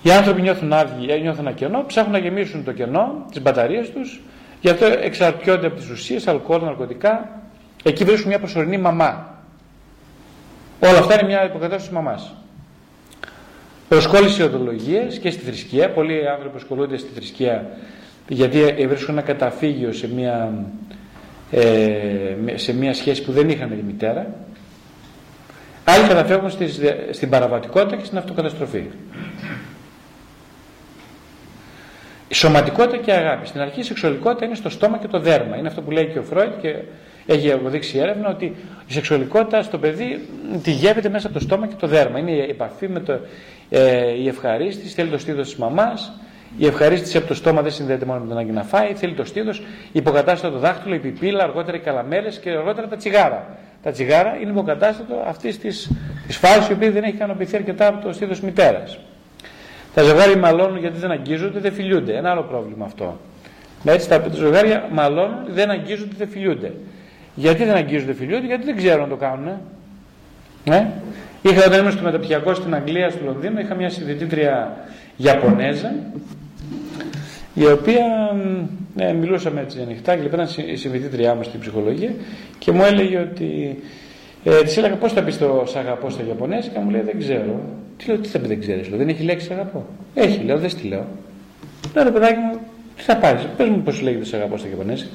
Οι άνθρωποι νιώθουν άδειοι, ε, νιώθουν ένα κενό, ψάχνουν να γεμίσουν το κενό, τι μπαταρίε τους, γι' αυτό εξαρτιόνται από τις ουσίες, αλκοόλ, ναρκωτικά. Εκεί βρίσκουν μια προσωρινή μαμά. Όλα αυτά είναι μια υποκατάσταση της μαμάς. Προσκόλληση οδολογίες και στη θρησκεία. Πολλοί άνθρωποι ασχολούνται στη θρησκεία γιατί βρίσκουν ένα καταφύγιο σε μια, ε, σε μια σχέση που δεν είχαν η μητέρα. Άλλοι καταφεύγουν στην παραβατικότητα και στην αυτοκαταστροφή. Η σωματικότητα και η αγάπη. Στην αρχή η σεξουαλικότητα είναι στο στόμα και το δέρμα. Είναι αυτό που λέει και ο Φρόιτ και έχει αποδείξει έρευνα ότι η σεξουαλικότητα στο παιδί τη γεύεται μέσα από το στόμα και το δέρμα. Είναι η επαφή με το, ε, η ευχαρίστηση, θέλει το στήθος της μαμάς. Η ευχαρίστηση από το στόμα δεν συνδέεται μόνο με την ανάγκη να φάει, θέλει το στήθος, η υποκατάστατο το δάχτυλο, η πιπίλα, αργότερα οι καλαμέλε και αργότερα τα τσιγάρα. Τα τσιγάρα είναι υποκατάστατο αυτής της φάσης η οποία δεν έχει ικανοποιηθεί αρκετά από το στήθος μητέρας. Τα ζευγάρια μαλώνουν γιατί δεν αγγίζονται, δεν φιλιούνται. Ένα άλλο πρόβλημα αυτό. Έτσι, τα ζευγάρια μαλώνουν, δεν αγγίζονται, δεν φιλιούνται. Γιατί δεν αγγίζονται, φιλιούνται, γιατί δεν ξέρουν να το κάνουν. Ναι. Είχα όταν ήμουν στο μεταπτυχιακό στην Αγγλία, στο Λονδίνο, είχα μια συνδετήτρια Ιαπωνέζα, η οποία ναι, μιλούσαμε έτσι ανοιχτά και ήταν η συνδετήτριά μου στην ψυχολογία και μου έλεγε ότι. Ε, της έλεγα πώς θα πεις το σ' αγαπώ στα Ιαπωνέζικα, μου λέει δεν ξέρω. Τι λέω, τι θα πει δεν ξέρεις, δεν έχει λέξη αγαπώ. Έχει, λέω, δεν στη λέω. Λέω ρε παιδάκι μου, τι θα πάρεις, πες μου πώς λέγεται σε αγαπώ στα Ιαπωνέζικα.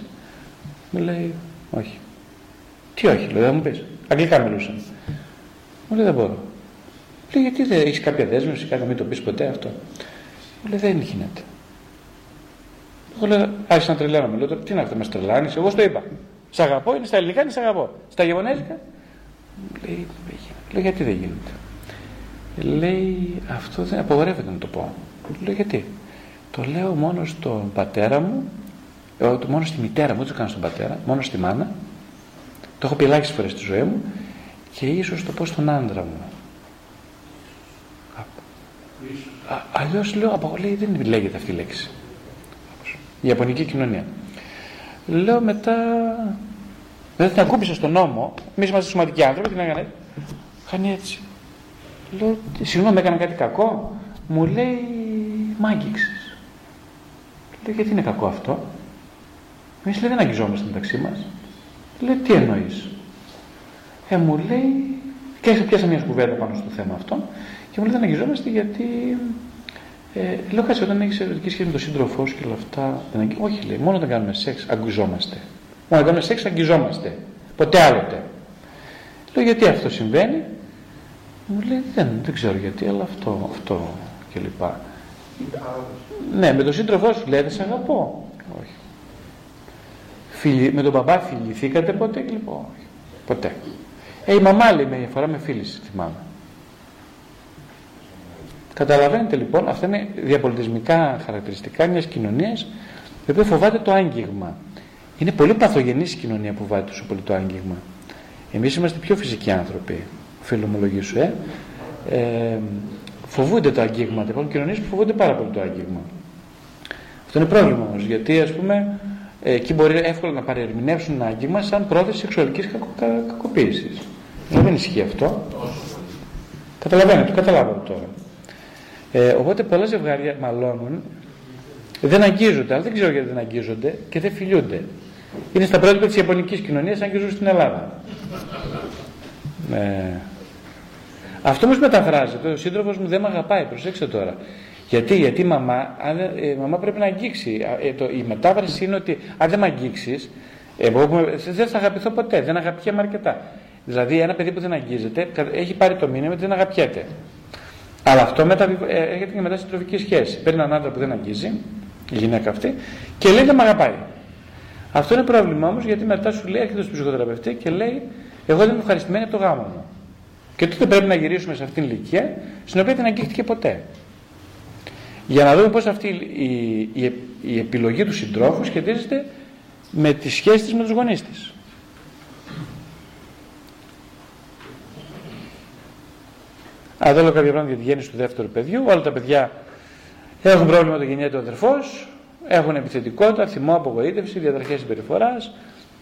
Μου λέει, όχι. Τι όχι, λέω, δεν μου πεις. Αγγλικά μιλούσαν. Μου λέει, δεν μπορώ. Λέει, γιατί δεν έχεις κάποια δέσμευση, κάτι να μην το πεις ποτέ αυτό. Μου λέει, δεν γίνεται. Εγώ λέω, άρχισα να τρελαίνομαι. Λέω, τι να αυτό με τρελάνει, εγώ στο είπα. Σ' αγαπώ, είναι στα ελληνικά, είναι σ' αγαπώ. Στα Ιαπωνέζικα. Λέει, λέει, γιατί δεν γίνεται λέει αυτό δεν απογορεύεται να το πω λέω γιατί το λέω μόνο στον πατέρα μου ε, μόνο στη μητέρα μου δεν το κάνω στον πατέρα μόνο στη μάνα το έχω πει ελάχιστες φορές στη ζωή μου και ίσως το πω στον άντρα μου Αλλιώς λέω απαγορεύει δεν λέγεται αυτή η λέξη η Ιαπωνική κοινωνία λέω μετά δεν την ακούμπησα στον νόμο εμείς είμαστε σωματικοί άνθρωποι την έκανε κάνει έτσι Λέω, συγγνώμη, έκανα κάτι κακό. Μου λέει, μ' άγγιξες. Λέω, γιατί είναι κακό αυτό; Εμείς λέει, δεν αγγιζόμαστε μεταξύ μας. Λέω, τι εννοείς; Ε, μου λέει, και πιάσα μιας κουβέντα πάνω στο θέμα αυτό και μου λέει, δεν αγγιζόμαστε γιατί. Ε, λέω, κάτσε, όταν έχεις ερωτική σχέση με τον σύντροφό σου και όλα αυτά. Δεν αγγι... Όχι, λέει, μόνο όταν κάνουμε σεξ, αγγιζόμαστε. Μόνο όταν κάνουμε σεξ, αγγιζόμαστε. Ποτέ άλλοτε. Λέω, γιατί αυτό συμβαίνει; Μου λέει δεν, δεν ξέρω γιατί, αλλά αυτό, αυτό κλπ. Ναι, με τον σύντροφό σου λέει δεν σε αγαπώ. Όχι. Φιλι, με τον μπαμπά φιληθήκατε ποτέ κλπ. Όχι. Ποτέ. Ε, η μαμά λέει μια φορά με φίλησε, θυμάμαι. Καταλαβαίνετε λοιπόν, αυτά είναι διαπολιτισμικά χαρακτηριστικά μιας κοινωνίας η οποία φοβάται το άγγιγμα. Είναι πολύ παθογενή η κοινωνία που φοβάται τόσο πολύ το άγγιγμα. Εμείς είμαστε πιο φυσικοί άνθρωποι, οφείλω σου, ε. ε φοβούνται το αγγίγματα. Υπάρχουν κοινωνίες που φοβούνται πάρα πολύ το αγγίγμα. Αυτό είναι πρόβλημα όμως, γιατί ας πούμε εκεί μπορεί εύκολα να παρερμηνεύσουν ένα άγγιγμα σαν πρόθεση σεξουαλικής κακο, κακοποίησης. Δεν ισχύει αυτό. Καταλαβαίνετε, το καταλάβατε τώρα. Ε, οπότε πολλά ζευγάρια μαλώνουν, δεν αγγίζονται, αλλά δεν ξέρω γιατί δεν αγγίζονται και δεν φιλιούνται. Είναι στα πρότυπα της Ιαπωνικής κοινωνίας, αν και ζουν στην Ελλάδα. Ε, αυτό όμως μεταφράζεται. Ο σύντροφος μου δεν με αγαπάει, προσέξτε τώρα. Γιατί, γιατί η μαμά, αν, ε, μαμά πρέπει να αγγίξει. Ε, το, η μετάφραση είναι ότι αν δεν με αγγίξεις, δεν θα αγαπηθώ ποτέ, δεν αγαπιέμαι αρκετά. Δηλαδή, ένα παιδί που δεν αγγίζεται έχει πάρει το μήνυμα ότι δεν αγαπιέται. Αλλά αυτό μετα, ε, έρχεται και μετά στην τροφική σχέση. Παίρνει έναν άντρα που δεν αγγίζει, η γυναίκα αυτή, και λέει δεν με αγαπάει. Αυτό είναι πρόβλημα όμως γιατί μετά σου λέει, έρχεται στον ψυχοθεραπευτή και λέει, Εγώ δεν είμαι ευχαριστημένη από το γάμο μου. Και τότε πρέπει να γυρίσουμε σε αυτήν την ηλικία, στην οποία δεν αγγίχτηκε ποτέ. Για να δούμε πώς αυτή η, η, η, επιλογή του συντρόφου σχετίζεται με τη σχέση τη με τους γονείς της. Α, λέω κάποια πράγματα για τη γέννηση του δεύτερου παιδιού. Όλα τα παιδιά έχουν πρόβλημα το γεννιέται ο αδερφός, έχουν επιθετικότητα, θυμό, απογοήτευση, διαταραχέ συμπεριφοράς.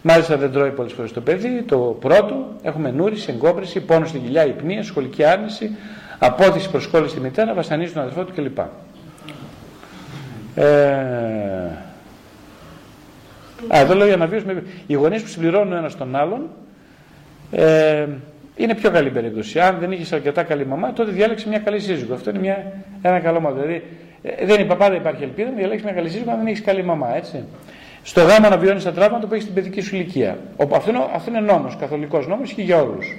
Μάλιστα δεν τρώει πολλές φορές το παιδί. Το πρώτο, έχουμε νούρηση, εγκόπρεση, πόνο στην κοιλιά, υπνία, σχολική άρνηση, απόθεση προσκόλληση στη μητέρα, βασανίζει τον αδερφό του κλπ. Ε... Α, εδώ λέω για να βιώσουμε. Οι γονείς που συμπληρώνουν ένα τον άλλον ε, είναι πιο καλή περίπτωση. Αν δεν είχε αρκετά καλή μαμά, τότε διάλεξε μια καλή σύζυγο. Αυτό είναι μια, ένα καλό μάθημα. Δηλαδή, ε, δεν είπα πάντα υπάρχει ελπίδα να διαλέξεις μια καλή σύζυγο αν δεν έχεις καλή μαμά. Έτσι. Στο γάμα να βιώνεις τα τραύματα που έχεις στην παιδική σου ηλικία. Αυτό είναι, αυτό είναι νόμος, καθολικός νόμος και για όλους.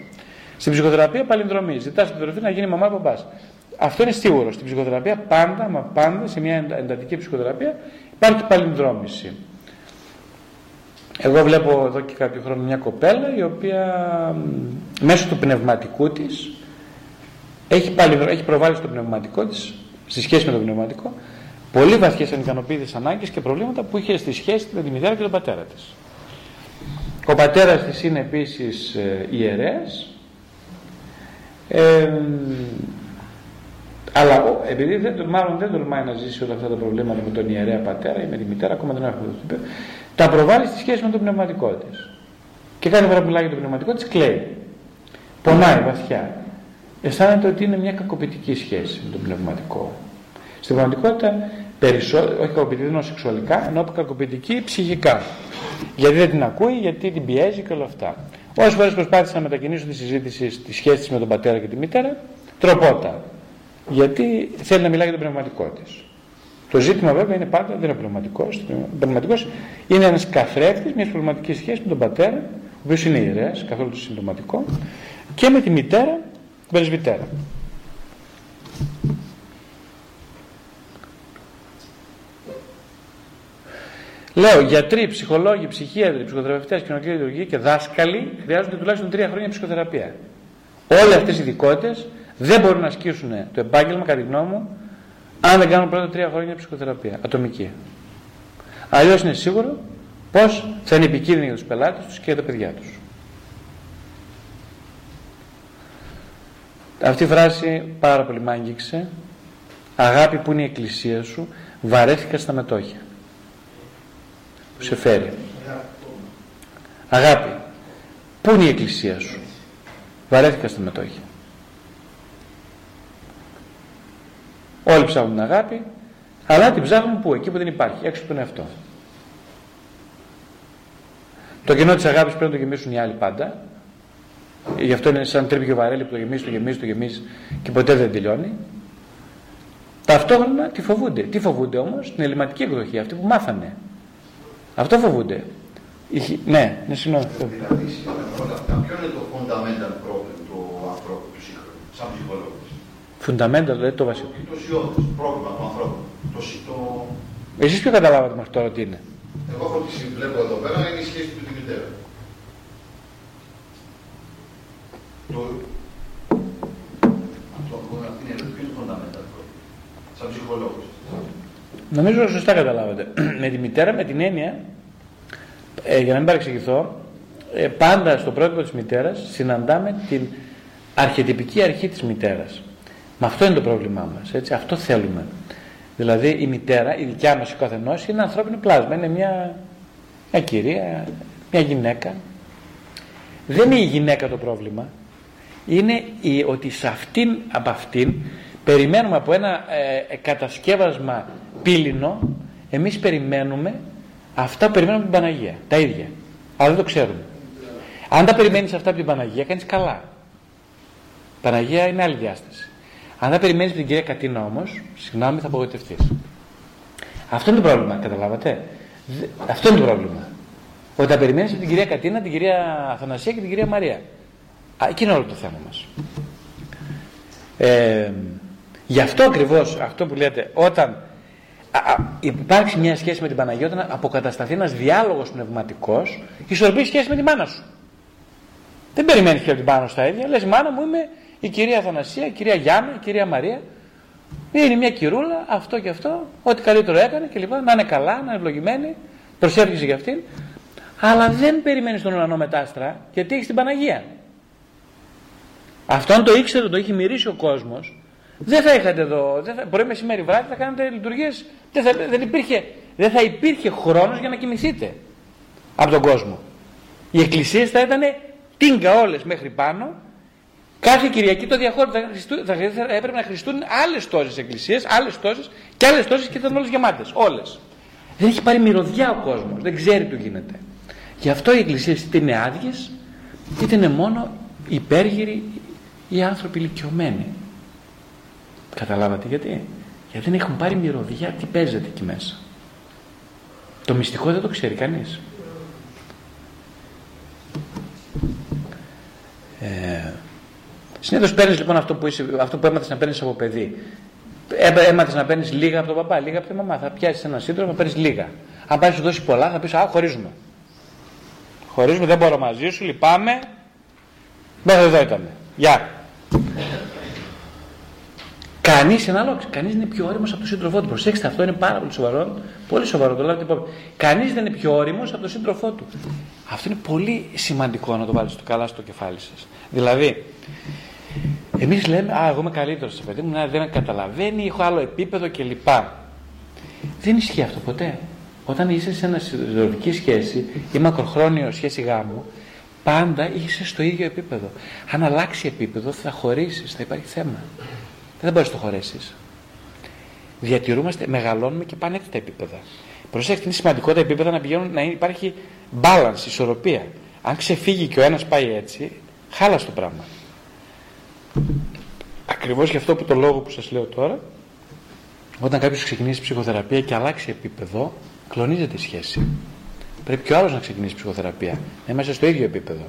Στην ψυχοθεραπεία παλινδρομής. Ζητάς την τροφή να γίνει μαμά μπαμπά. Αυτό είναι σίγουρος. Στην ψυχοθεραπεία πάντα, μα πάντα, σε μια εντατική ψυχοθεραπεία υπάρχει παλινδρόμηση. Εγώ βλέπω εδώ και κάποιο χρόνο μια κοπέλα η οποία μέσω του πνευματικού της έχει, πάλι, έχει προβάλλει στο πνευματικό της στη σχέση με το πνευματικό πολύ βαθιές ανικανοποιητές ανάγκες και προβλήματα που είχε στη σχέση με τη μητέρα και τον πατέρα της. Ο πατέρας της είναι επίσης ε, ιερέας ε, αλλά επειδή δεν, μάλλον δεν τολμάει να ζήσει όλα αυτά τα προβλήματα με τον ιερέα πατέρα ή με τη μητέρα, ακόμα δεν έχουμε το τα προβάλλει στη σχέση με το πνευματικό της. Και κάθε φορά που μιλάει για το πνευματικό της, κλαίει. Πονάει βαθιά. Αισθάνεται ότι είναι μια κακοποιητική σχέση με το πνευματικό. Στην πραγματικότητα, περισσότερο, όχι κακοποιητική ενώ σεξουαλικά, ενώ κακοποιητική ψυχικά. Γιατί δεν την ακούει, γιατί την πιέζει και όλα αυτά. Όσες φορές προσπάθησα να μετακινήσω τη συζήτηση στη σχέση με τον πατέρα και τη μητέρα, τροπότα. Γιατί θέλει να μιλάει για το πνευματικό της. Το ζήτημα βέβαια είναι πάντα, δεν είναι πνευματικός. Πνευματικός είναι ένας καθρέφτης μιας πνευματικής σχέσης με τον πατέρα, ο οποίος είναι ιερέας, καθόλου το συμπτωματικό, και με τη μητέρα, την πρεσβυτέρα. Λέω, γιατροί, ψυχολόγοι, ψυχίατροι, ψυχοθεραπευτές, κοινωνικοί λειτουργοί και δάσκαλοι χρειάζονται τουλάχιστον τρία χρόνια ψυχοθεραπεία. Όλες αυτές οι ειδικότητες δεν μπορούν να ασκήσουν το επάγγελμα, κατά τη γνώμη μου, αν δεν κάνουν πρώτα τρία χρόνια ψυχοθεραπεία, ατομική. Αλλιώς είναι σίγουρο πως θα είναι επικίνδυνοι για τους πελάτες τους και για τα παιδιά τους. Αυτή η φράση πάρα πολύ μ' άγγιξε. Αγάπη που είναι η εκκλησία σου, βαρέθηκα στα μετόχια. Που σε φέρει. Αγάπη, πού είναι η εκκλησία σου, βαρέθηκα στα μετόχια. Όλοι ψάχνουν την αγάπη, αλλά την ψάχνουν πού, εκεί που δεν υπάρχει, έξω από τον εαυτό. Το κενό της αγάπης πρέπει να το γεμίσουν οι άλλοι πάντα. Γι' αυτό είναι σαν τρίπιο βαρέλι που το γεμίζει, το γεμίζει, το γεμίζει και ποτέ δεν τελειώνει. Ταυτόχρονα τι φοβούνται. Τι φοβούνται όμως, την ελληματική εκδοχή, αυτή που μάθανε. Αυτό φοβούνται. Ναι, ναι, συγγνώμη. Δηλαδή, όλα αυτά, ποιο είναι το fundamental problem του ανθρώπου, του σύγχρονου, σαν ψυχολόγος; Fundamental, δηλαδή το βασικό. Το ουσιώδες πρόβλημα του ανθρώπου. Το, το... Εσείς ποιο καταλάβατε μέχρι τώρα τι είναι; Εγώ από ό,τι βλέπω εδώ πέρα είναι η σχέση του με τη μητέρα. Το... Αυτό αυτή είναι ποιο είναι το fundamental πρόβλημα. Σαν ψυχολόγος; Νομίζω σωστά καταλάβατε. <clears throat> με τη μητέρα, με την έννοια, ε, για να μην παρεξηγηθώ, ε, πάντα στο πρότυπο της μητέρας συναντάμε την αρχιτυπική αρχή της μητέρας. Με αυτό είναι το πρόβλημά μας, έτσι, αυτό θέλουμε. Δηλαδή η μητέρα, η δικιά μας η καθενός είναι ανθρώπινο πλάσμα, είναι μια, μια κυρία, μια γυναίκα. Δεν είναι η γυναίκα το πρόβλημα, είναι η, ότι σε αυτήν, από αυτήν περιμένουμε από ένα ε, κατασκεύασμα πύληνο, εμείς περιμένουμε αυτά που περιμένουμε από την Παναγία, τα ίδια. Αλλά δεν το ξέρουμε. Αν τα περιμένεις αυτά από την Παναγία, κάνεις καλά. Παναγία είναι άλλη διάσταση. Αν τα περιμένεις από την κυρία Κατίνα όμως, συγγνώμη θα απογοητευτείς. Αυτό είναι το πρόβλημα, καταλάβατε; Αυτό είναι το πρόβλημα. Ότι τα περιμένεις από την κυρία Κατίνα, την κυρία Αθανασία και την κυρία Μαρία. Α, εκεί είναι όλο το θέμα μας. Ε, γι' αυτό ακριβώς, αυτό που λέτε, όταν α, υπάρξει μια σχέση με την Παναγία, όταν αποκατασταθεί ένας διάλογος πνευματικός, ισορροπεί σχέση με τη μάνα σου. Δεν περιμένει και την πάνω στα ίδια. Λες μάνα μου είμαι η κυρία Αθανασία, η κυρία Γιάννα, η κυρία Μαρία. Είναι μια κυρούλα, αυτό και αυτό, ό,τι καλύτερο έκανε και λοιπόν να είναι καλά, να είναι ευλογημένη, προσεύχεσαι για αυτήν. Αλλά δεν περιμένεις τον ουρανό μετάστρα γιατί έχεις την Παναγία. Αυτό αν το ήξερε, το είχε μυρίσει ο κόσμος, δεν θα είχατε εδώ. Δεν θα, μπορεί μεσημέρι βράδυ θα κάνετε λειτουργίες. Δεν, θα, δεν, υπήρχε, δεν θα υπήρχε χρόνος για να κοιμηθείτε από τον κόσμο. Οι εκκλησίες θα ήταν τίνκα όλες μέχρι πάνω. Κάθε Κυριακή το διαχώριζε. Θα, θα, έπρεπε να χρηστούν άλλες τόσες εκκλησίες, άλλες τόσες και άλλες τόσες και ήταν όλες γεμάτες. Όλες. Δεν έχει πάρει μυρωδιά ο κόσμος. Δεν ξέρει τι γίνεται. Γι' αυτό οι εκκλησίες είτε είναι άδειες, είτε είναι μόνο υπέργυροι οι άνθρωποι ηλικιωμένοι. Καταλάβατε γιατί; Γιατί δεν έχουν πάρει μυρωδιά τι παίζεται εκεί μέσα. Το μυστικό δεν το ξέρει κανείς. Ε, Συνήθως παίρνεις λοιπόν αυτό που, είσαι, αυτό που έμαθες να παίρνεις από παιδί. Έμαθες να παίρνεις λίγα από τον παπά, λίγα από τη μαμά. Θα πιάσεις ένα σύντροφο να παίρνεις λίγα. Αν πάει σου δώσει πολλά, θα πεις Α, χωρίζουμε. Χωρίζουμε, δεν μπορώ μαζί σου, λυπάμαι. Μέχρι εδώ ήταν. Γεια. Κανείς άλλο, κανείς δεν είναι πιο όριμος από τον σύντροφό του. Προσέξτε, αυτό είναι πάρα πολύ σοβαρό. Πολύ σοβαρό, το λάβετε υπόψη. Κανείς δεν είναι πιο όριμος από τον σύντροφό του. Αυτό είναι πολύ σημαντικό να το βάλετε καλά στο κεφάλι σας. Δηλαδή, εμείς λέμε, Α, εγώ είμαι καλύτερος σε παιδί μου, να δεν με καταλαβαίνει, έχω άλλο επίπεδο κλπ. Δεν ισχύει αυτό ποτέ. Όταν είσαι σε ένα συντροφική σχέση ή μακροχρόνιο σχέση γάμου, πάντα είσαι στο ίδιο επίπεδο. Αν αλλάξει επίπεδο, θα χωρίσεις, θα υπάρχει θέμα. Δεν μπορείς να το χωρέσεις. Διατηρούμαστε, μεγαλώνουμε και πάνε έτσι τα επίπεδα. Προσέξτε, είναι σημαντικό τα επίπεδα να πηγαίνουν να υπάρχει balance, ισορροπία. Αν ξεφύγει και ο ένας πάει έτσι, χάλασε το πράγμα. Ακριβώς γι' αυτό που το λόγο που σας λέω τώρα, όταν κάποιος ξεκινήσει ψυχοθεραπεία και αλλάξει επίπεδο, κλονίζεται η σχέση. Πρέπει και ο άλλος να ξεκινήσει ψυχοθεραπεία, να είμαστε στο ίδιο επίπεδο.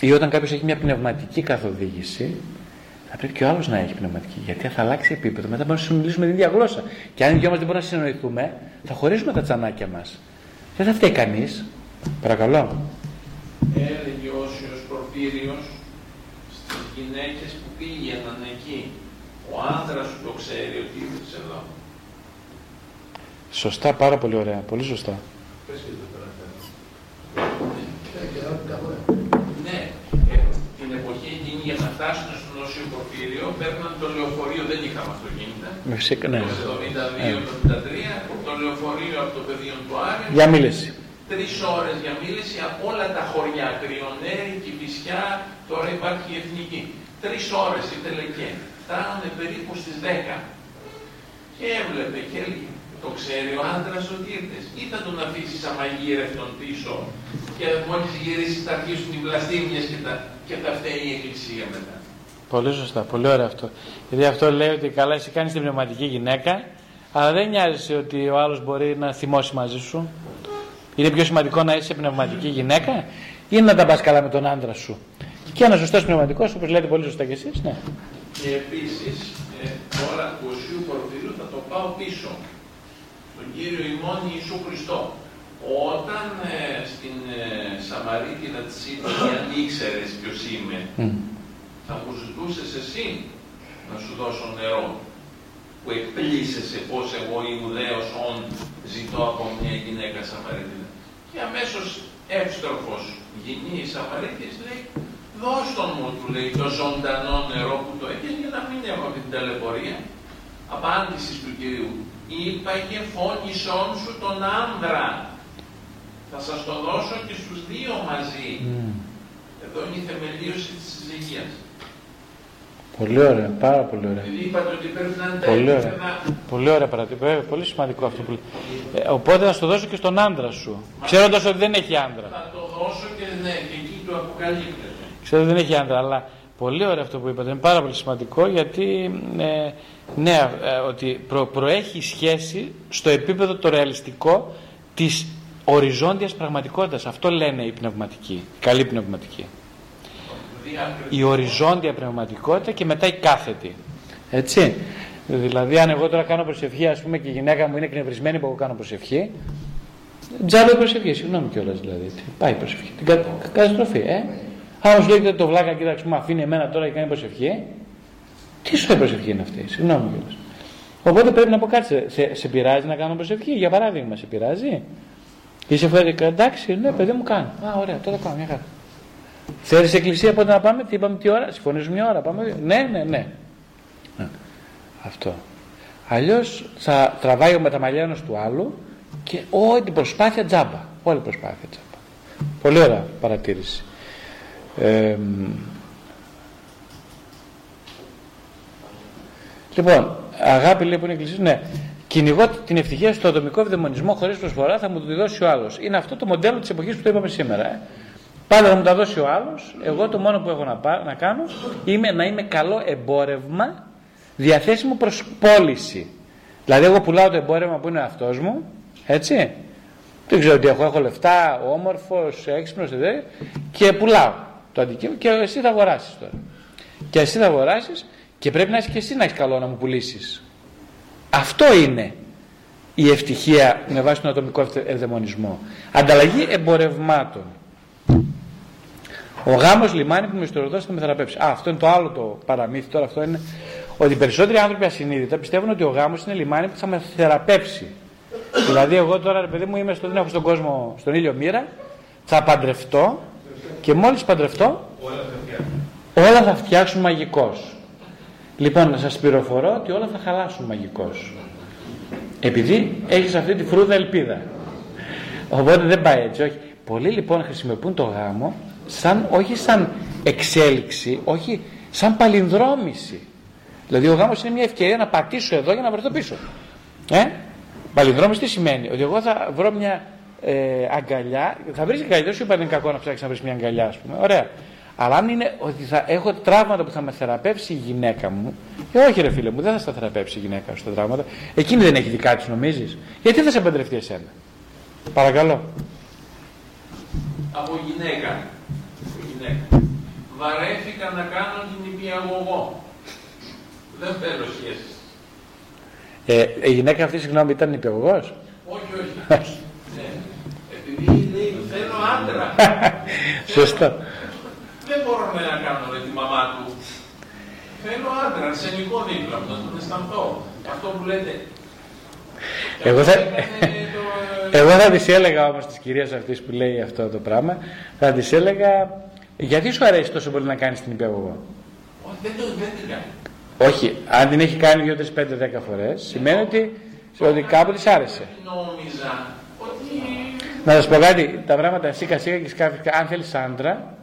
Ή όταν κάποιος έχει μια πνευματική καθοδήγηση, θα πρέπει και ο άλλος να έχει πνευματική. Γιατί θα αλλάξει επίπεδο. Μετά μπορούμε να συνομιλήσουμε την ίδια γλώσσα. Και αν οι δυο μα δεν μπορούμε να συνοηθούμε, θα χωρίσουμε τα τσανάκια μας. Δεν θα φταίει κανείς. Παρακαλώ. Έλεγε ο Όσιος Πορφύριο στις γυναίκες που πήγαιναν εκεί. Ο άντρα σου το ξέρει ότι ήρθε εδώ. Σωστά, πάρα πολύ ωραία. Πολύ σωστά. Πες και το Ναι, ε, την εποχή εκείνη για να φτάσουν στο νοσείο Πορφύριο παίρναν το λεωφορείο, δεν είχαμε αυτοκίνητα. Φυσικά, ναι. Το 72-73, το λεωφορείο από το πεδίο του Άρη. Για μίληση. Τρεις ώρες για μίληση από όλα τα χωριά. Κρυονέρη, Κυφυσιά, τώρα υπάρχει η Εθνική. Τρεις ώρες η Τελεκέ. Φτάνανε περίπου στις 10. Και έβλεπε και έλεγε, το ξέρει ο άντρας ότι ήρθε. Ή θα τον αφήσεις αμαγείρευτον πίσω και μόλις γυρίσει θα αρχίσουν οι βλαστήμιες και τα, και τα φταίει η Εκκλησία μετά. Πολύ σωστά, πολύ ωραίο αυτό. Γιατί αυτό λέει ότι καλά, εσύ κάνεις την πνευματική γυναίκα, αλλά δεν νοιάζει ότι ο άλλος μπορεί να θυμώσει μαζί σου. Είναι πιο σημαντικό να είσαι πνευματική γυναίκα ή να τα πας καλά με τον άντρα σου. Και ένας σωστός πνευματικός, όπως λέτε πολύ σωστά κι εσείς, ναι. Και επίσης, ε, τώρα του Οσίου Πορφυρίου θα το πάω πίσω. Τον κύριο ημών Ιησού Χριστό. Όταν ε, στην ε, Σαμαρίτιδα της είπα, αν ήξερες ποιος είμαι, θα μου ζητούσες εσύ να σου δώσω νερό. Που εκπλήσεσαι πώ εγώ Ιουδαίος όν ζητώ από μια γυναίκα Σαμαρίτιδα. Και Και αμέσως εύστροφος γυνής Σαμαρίτης λέει δώσ' τον μου, του λέει, το ζωντανό νερό που το έχεις για να μην έχω την ταλαιπωρία. Απάντηση του Κυρίου. Είπαγε φώνησόν σου τον άνδρα. Θα σας το δώσω και στους δύο μαζί. Εδώ είναι η θεμελίωση της συζυγίας. Πολύ ωραία, πάρα πολύ ωραία. Δηλαδή είπατε ότι πρέπει να είναι τα Πολύ ωραία. επίπεδα Πολύ ωραία παρατήρηση. Ε, Πολύ σημαντικό αυτό που λέει. Ε, οπότε θα στο δώσω και στον άντρα σου. Ξέροντας ότι δεν έχει άντρα. θα το δώσω και ναι, και εκεί του αποκαλύπτεται. Ξέρω ότι δεν έχει άντρα, αλλά πολύ ωραίο αυτό που είπατε. Είναι πάρα πολύ σημαντικό γιατί ε, ναι, ε, ότι προ, προέχει σχέση στο επίπεδο το ρεαλιστικό της οριζόντιας πραγματικότητας. Αυτό λένε οι πνευματικοί, οι καλοί πνευματικοί. Διάκριση. Η οριζόντια πνευματικότητα και μετά η κάθετη. Έτσι. Δηλαδή, αν εγώ τώρα κάνω προσευχή, ας πούμε, και η γυναίκα μου είναι εκνευρισμένη που εγώ κάνω προσευχή, τζάμπε προσευχή, συγγνώμη κιόλας δηλαδή. Τι πάει η προσευχή, την κα, κα- καταστροφή, ε. Άμα σου λέει το βλάκα, κοίταξε, μου αφήνει εμένα τώρα και κάνει προσευχή, τι σου προσευχή είναι αυτή, συγγνώμη κιόλας. Οπότε πρέπει να πω κάτι, σε, σε, σε πειράζει να κάνω προσευχή, για παράδειγμα, σε πειράζει. Είσαι φέρει, εντάξει, ναι, παιδί μου κάνω. Α, ωραία, τότε κάνω, μια χαρά. Θέλεις εκκλησία πότε να πάμε, τι είπαμε, τι ώρα, συμφωνήσουμε μια ώρα, πάμε δύο. Ναι, ναι, ναι. Ναι. Αυτό. Αλλιώς θα τραβάει ο μεταμαλιάνος του άλλου και όλη την προσπάθεια τζάμπα. Όλη η προσπάθεια τζάμπα. Πολύ ωραία παρατήρηση. Ε, μ, λοιπόν, αγάπη λέει που είναι η εκκλησία, ναι. Κυνηγώ την ευτυχία στο ατομικό ευδαιμονισμό χωρίς προσφορά θα μου το δώσει ο άλλος. Είναι αυτό το μοντέλο της εποχής που το είπαμε σήμερα. Ε. Πάντα θα μου τα δώσει ο άλλος. Εγώ το μόνο που έχω να, πά- να κάνω είμαι να είμαι καλό εμπόρευμα διαθέσιμο προς πώληση. Δηλαδή, εγώ πουλάω το εμπόρευμα που είναι αυτό μου, έτσι. Δεν ξέρω τι έχω, έχω λεφτά, όμορφος, έξυπνος, και πουλάω το αντικείμενο και εσύ θα αγοράσεις τώρα. Και εσύ θα αγοράσεις και πρέπει να είσαι και εσύ να έχεις καλό να μου πουλήσεις. Αυτό είναι η ευτυχία με βάση τον ατομικό ευτε- ευδαιμονισμό. Ανταλλαγή εμπορευμάτων. Ο γάμος λιμάνι που με μισθοδοτός θα με θεραπεύσει. Α, αυτό είναι το άλλο το παραμύθι τώρα. Αυτό είναι ότι οι περισσότεροι άνθρωποι ασυνείδητα πιστεύουν ότι ο γάμος είναι λιμάνι που θα με θεραπεύσει. δηλαδή, εγώ τώρα, ρε παιδί μου, είμαι στον, έχω στον κόσμο, στον ήλιο μοίρα, θα παντρευτώ και μόλις παντρευτώ, όλα θα φτιάξουν μαγικός. Λοιπόν, να σας πληροφορώ ότι όλα θα χαλάσουν μαγικός. Επειδή έχεις αυτή τη φρούδα ελπίδα. Οπότε δεν πάει έτσι, όχι. Πολλοί λοιπόν χρησιμοποιούν το γάμο σαν, όχι σαν εξέλιξη, όχι σαν παλινδρόμηση. Δηλαδή ο γάμος είναι μια ευκαιρία να πατήσω εδώ για να βρεθώ πίσω. Ε; Παλινδρόμηση τι σημαίνει, ότι εγώ θα βρω μια ε, αγκαλιά, θα βρεις αγκαλιά, δεν σου είπα είναι κακό να ψάξεις να βρεις μια αγκαλιά, ας πούμε. Ωραία. Αλλά αν είναι ότι θα έχω τραύματα που θα με θεραπεύσει η γυναίκα μου, ε, όχι ρε φίλε μου, δεν θα στα θεραπεύσει η γυναίκα σου τα τραύματα. Εκείνη δεν έχει δικά της, νομίζεις; Γιατί θα σε παντρευτεί εσένα; Παρακαλώ. από γυναίκα. Από γυναίκα. Βαρέθηκα να κάνω την υπηαγωγό. Δεν θέλω σχέσεις. Ε, η γυναίκα αυτή, συγγνώμη, ήταν υπηαγωγός; Όχι, όχι. <laughs> ναι. Επειδή λέει θέλω άντρα. <laughs> Σωστό. Δεν μπορώ να κάνω με τη μαμά του. Θέλω άντρα, αρσενικό δίπλα μου, να τον αισθανθώ. Αυτό που λέτε. Και Εγώ αυτό θα- έκανε το, ε, Εγώ θα της έλεγα όμως της κυρίας αυτής που λέει αυτό το πράγμα, θα της έλεγα γιατί σου αρέσει τόσο πολύ να κάνεις την υπηαγωγό. Όχι, δεν το δεν την κάνει. Όχι, αν την έχει κάνει 2, 3, 5, 10 φορές, σημαίνει ότι, ότι κάπου της άρεσε. Νόμιζα ότι Να σας πω κάτι, τα πράγματα σίκα σίκα και σκάφη, αν θέλεις άντρα,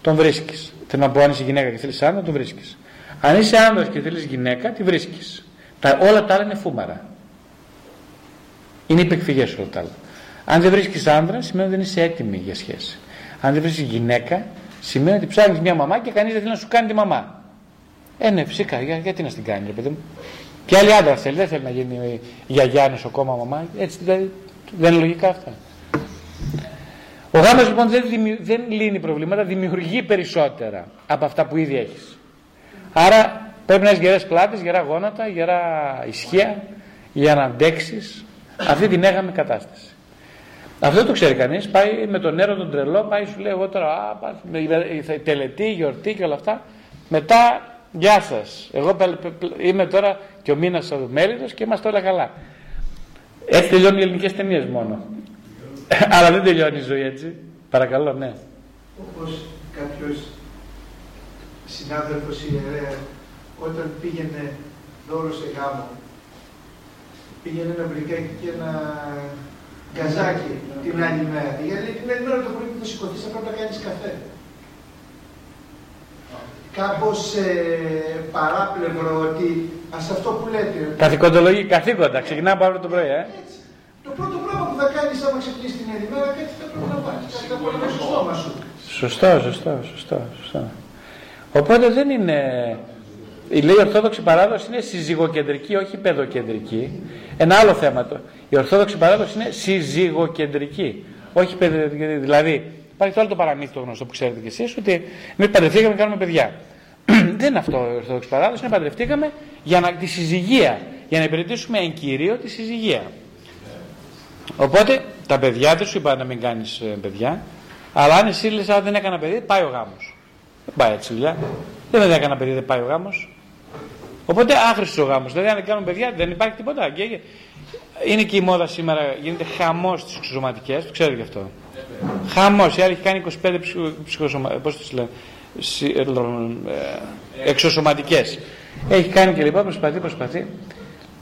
τον βρίσκεις. Θέλω να πω, αν είσαι γυναίκα και θέλεις άντρα, τον βρίσκεις. Αν είσαι άντρα και θέλεις γυναίκα, τη βρίσκεις. Όλα τα άλλα είναι φούμαρα. Είναι υπεκφυγές όλα τα άλλα. Αν δεν βρίσκεις άντρα, σημαίνει ότι δεν είσαι έτοιμη για σχέση. Αν δεν βρίσκεις γυναίκα, σημαίνει ότι ψάχνεις μια μαμά και κανείς δεν θέλει να σου κάνει τη μαμά. Ε, ναι, φυσικά, για, γιατί να στην κάνει, ρε παιδί μου. Και άλλη άντρα θέλει, δεν θέλει να γίνει γιαγιά νοσοκόμα μαμά. Έτσι δηλαδή, δεν είναι λογικά αυτά. Ο γάμος λοιπόν δεν, δημιου- δεν λύνει προβλήματα, δημιουργεί περισσότερα από αυτά που ήδη έχεις. Άρα πρέπει να έχεις γερές πλάτες, γερά γόνατα, γερά ισχύα για να αντέξεις αυτή την έγαμη κατάσταση. Αυτό δεν το ξέρει κανείς, πάει με τον νερό τον τρελό, πάει σου λέει εγώ τώρα α, πάει, με- θα- τελετή, γιορτή και όλα αυτά. Μετά, γεια σας, εγώ πε- πε- πε- είμαι τώρα και ο μήνας ο μέλητος και είμαστε όλα καλά. Έτσι τελειώνουν οι ελληνικές ταινίες μόνο. <laughs> Αλλά δεν τελειώνει η ζωή έτσι. Παρακαλώ, ναι. Όπως κάποιος συνάδελφος ιερέα όταν πήγαινε δώρο σε γάμο πήγαινε ένα μπρικάκι και ένα γκαζάκι την άλλη μέρα. Γιατί την άλλη μέρα το πρωί που θα σηκωθείς θα πρέπει να κάνεις καφέ. Κάπως ε, παράπλευρο ότι ας αυτό που λέτε. Καθηκοντολογεί, καθήκοντα. Ξεκινάμε από αύριο το πρωί, ε. Έτσι. Το πρώτο πράγμα που θα κάνεις άμα ξυπνήσεις την άλλη μέρα κάτι θα πρέπει να πάρεις. Κάτι θα πρέπει να στο στόμα σου. Σωστό, σωστό, σωστό, σωστό. Οπότε δεν είναι... Η λέει η Ορθόδοξη παράδοση είναι συζυγοκεντρική, όχι παιδοκεντρική. Ένα άλλο θέμα το. Η Ορθόδοξη παράδοση είναι συζυγοκεντρική, όχι παιδοκεντρική. Δηλαδή, υπάρχει το άλλο το παραμύθι το γνωστό που ξέρετε κι εσείς, ότι εμείς παντρευτήκαμε και κάνουμε παιδιά. <clears throat> δεν είναι αυτό η Ορθόδοξη παράδοση, είναι παντρευτήκαμε για να, τη συζυγία, για να υπηρετήσουμε εν κυρίω τη συζυγία. Οπότε τα παιδιά δεν σου είπα να μην κάνεις ε, παιδιά, αλλά αν εσύ λες, δεν έκανα παιδί, πάει ο γάμος. Δεν πάει έτσι δουλειά. Δεν έκανα παιδί, δεν πάει ο γάμος. Οπότε άχρηστος ο γάμος. Δηλαδή, αν δεν κάνουν παιδιά, δεν υπάρχει τίποτα. Και είναι και η μόδα σήμερα, γίνεται χαμός στις εξωσωματικές, το ξέρετε γι' αυτό. Χαμός. Η άλλη έχει κάνει 25 ψυχοσωματικέ. Πώς το λένε. Εξωσωματικές. Έχει κάνει και λοιπά, προσπαθεί, προσπαθεί.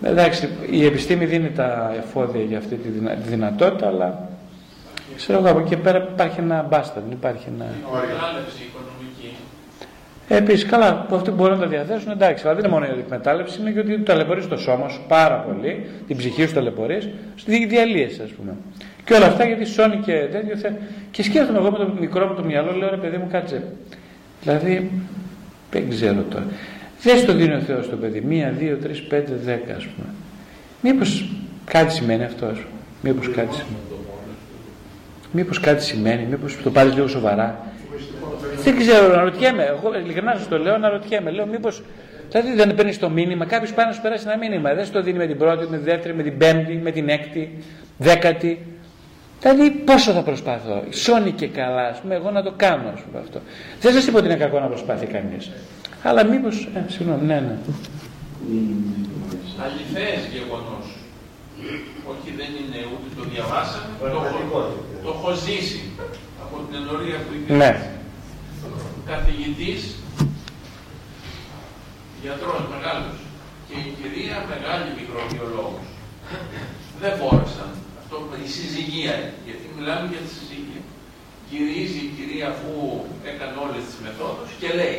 Εντάξει, η επιστήμη δίνει τα εφόδια για αυτή τη δυνατότητα, αλλά ξέρω εγώ από εκεί πέρα υπάρχει ένα μπάστα, δεν υπάρχει ένα. Επίσης, καλά, που αυτοί μπορούν να τα διαθέσουν, εντάξει, αλλά δεν είναι μόνο η εκμετάλλευση, είναι και ότι ταλαιπωρείς το σώμα σου πάρα πολύ, την ψυχή σου ταλαιπωρείς, στι διαλύε, ας πούμε. Και όλα αυτά γιατί σώνει και τέτοιο. Θε... Και σκέφτομαι εγώ με το μικρό μου το μυαλό, λέω ρε παιδί μου, κάτσε. Δηλαδή, δεν ξέρω τώρα. Δεν το δίνει ο Θεός στο παιδί. Μία, δύο, τρεις, πέντε, δέκα, ας πούμε. Μήπως κάτι σημαίνει αυτό, ας πούμε. Μήπως κάτι σημαίνει. Μήπως κάτι σημαίνει, μήπως το πάρεις λίγο σοβαρά. Δεν ξέρω, αναρωτιέμαι. Εγώ ειλικρινά σας το λέω, αναρωτιέμαι. Λέω, μήπως. Δηλαδή δεν παίρνεις το μήνυμα, κάποιος πάει να σου περάσει ένα μήνυμα. Δεν σου το δίνει με την πρώτη, με τη δεύτερη, με την πέμπτη, με την έκτη, δέκατη. Δηλαδή πόσο θα προσπαθώ; Σώνει και καλά, ας πούμε, εγώ να το κάνω ας πούμε, αυτό. Δεν σας είπα ότι είναι κακό να προσπαθεί κανείς. Αλλά μήπως. Ε, συγγνώμη, ναι, ναι. Αληθές γεγονός. Όχι δεν είναι ούτε το διαβάσαμε, το, το έχω ζήσει από την ενορία που είπε. Ναι καθηγητής, γιατρός μεγάλος και η κυρία μεγάλη μικροβιολόγος. Δεν μπόρεσαν. Αυτό η συζυγία, γιατί μιλάμε για τη συζυγία. Γυρίζει η κυρία αφού έκανε όλες τις μεθόδους και λέει,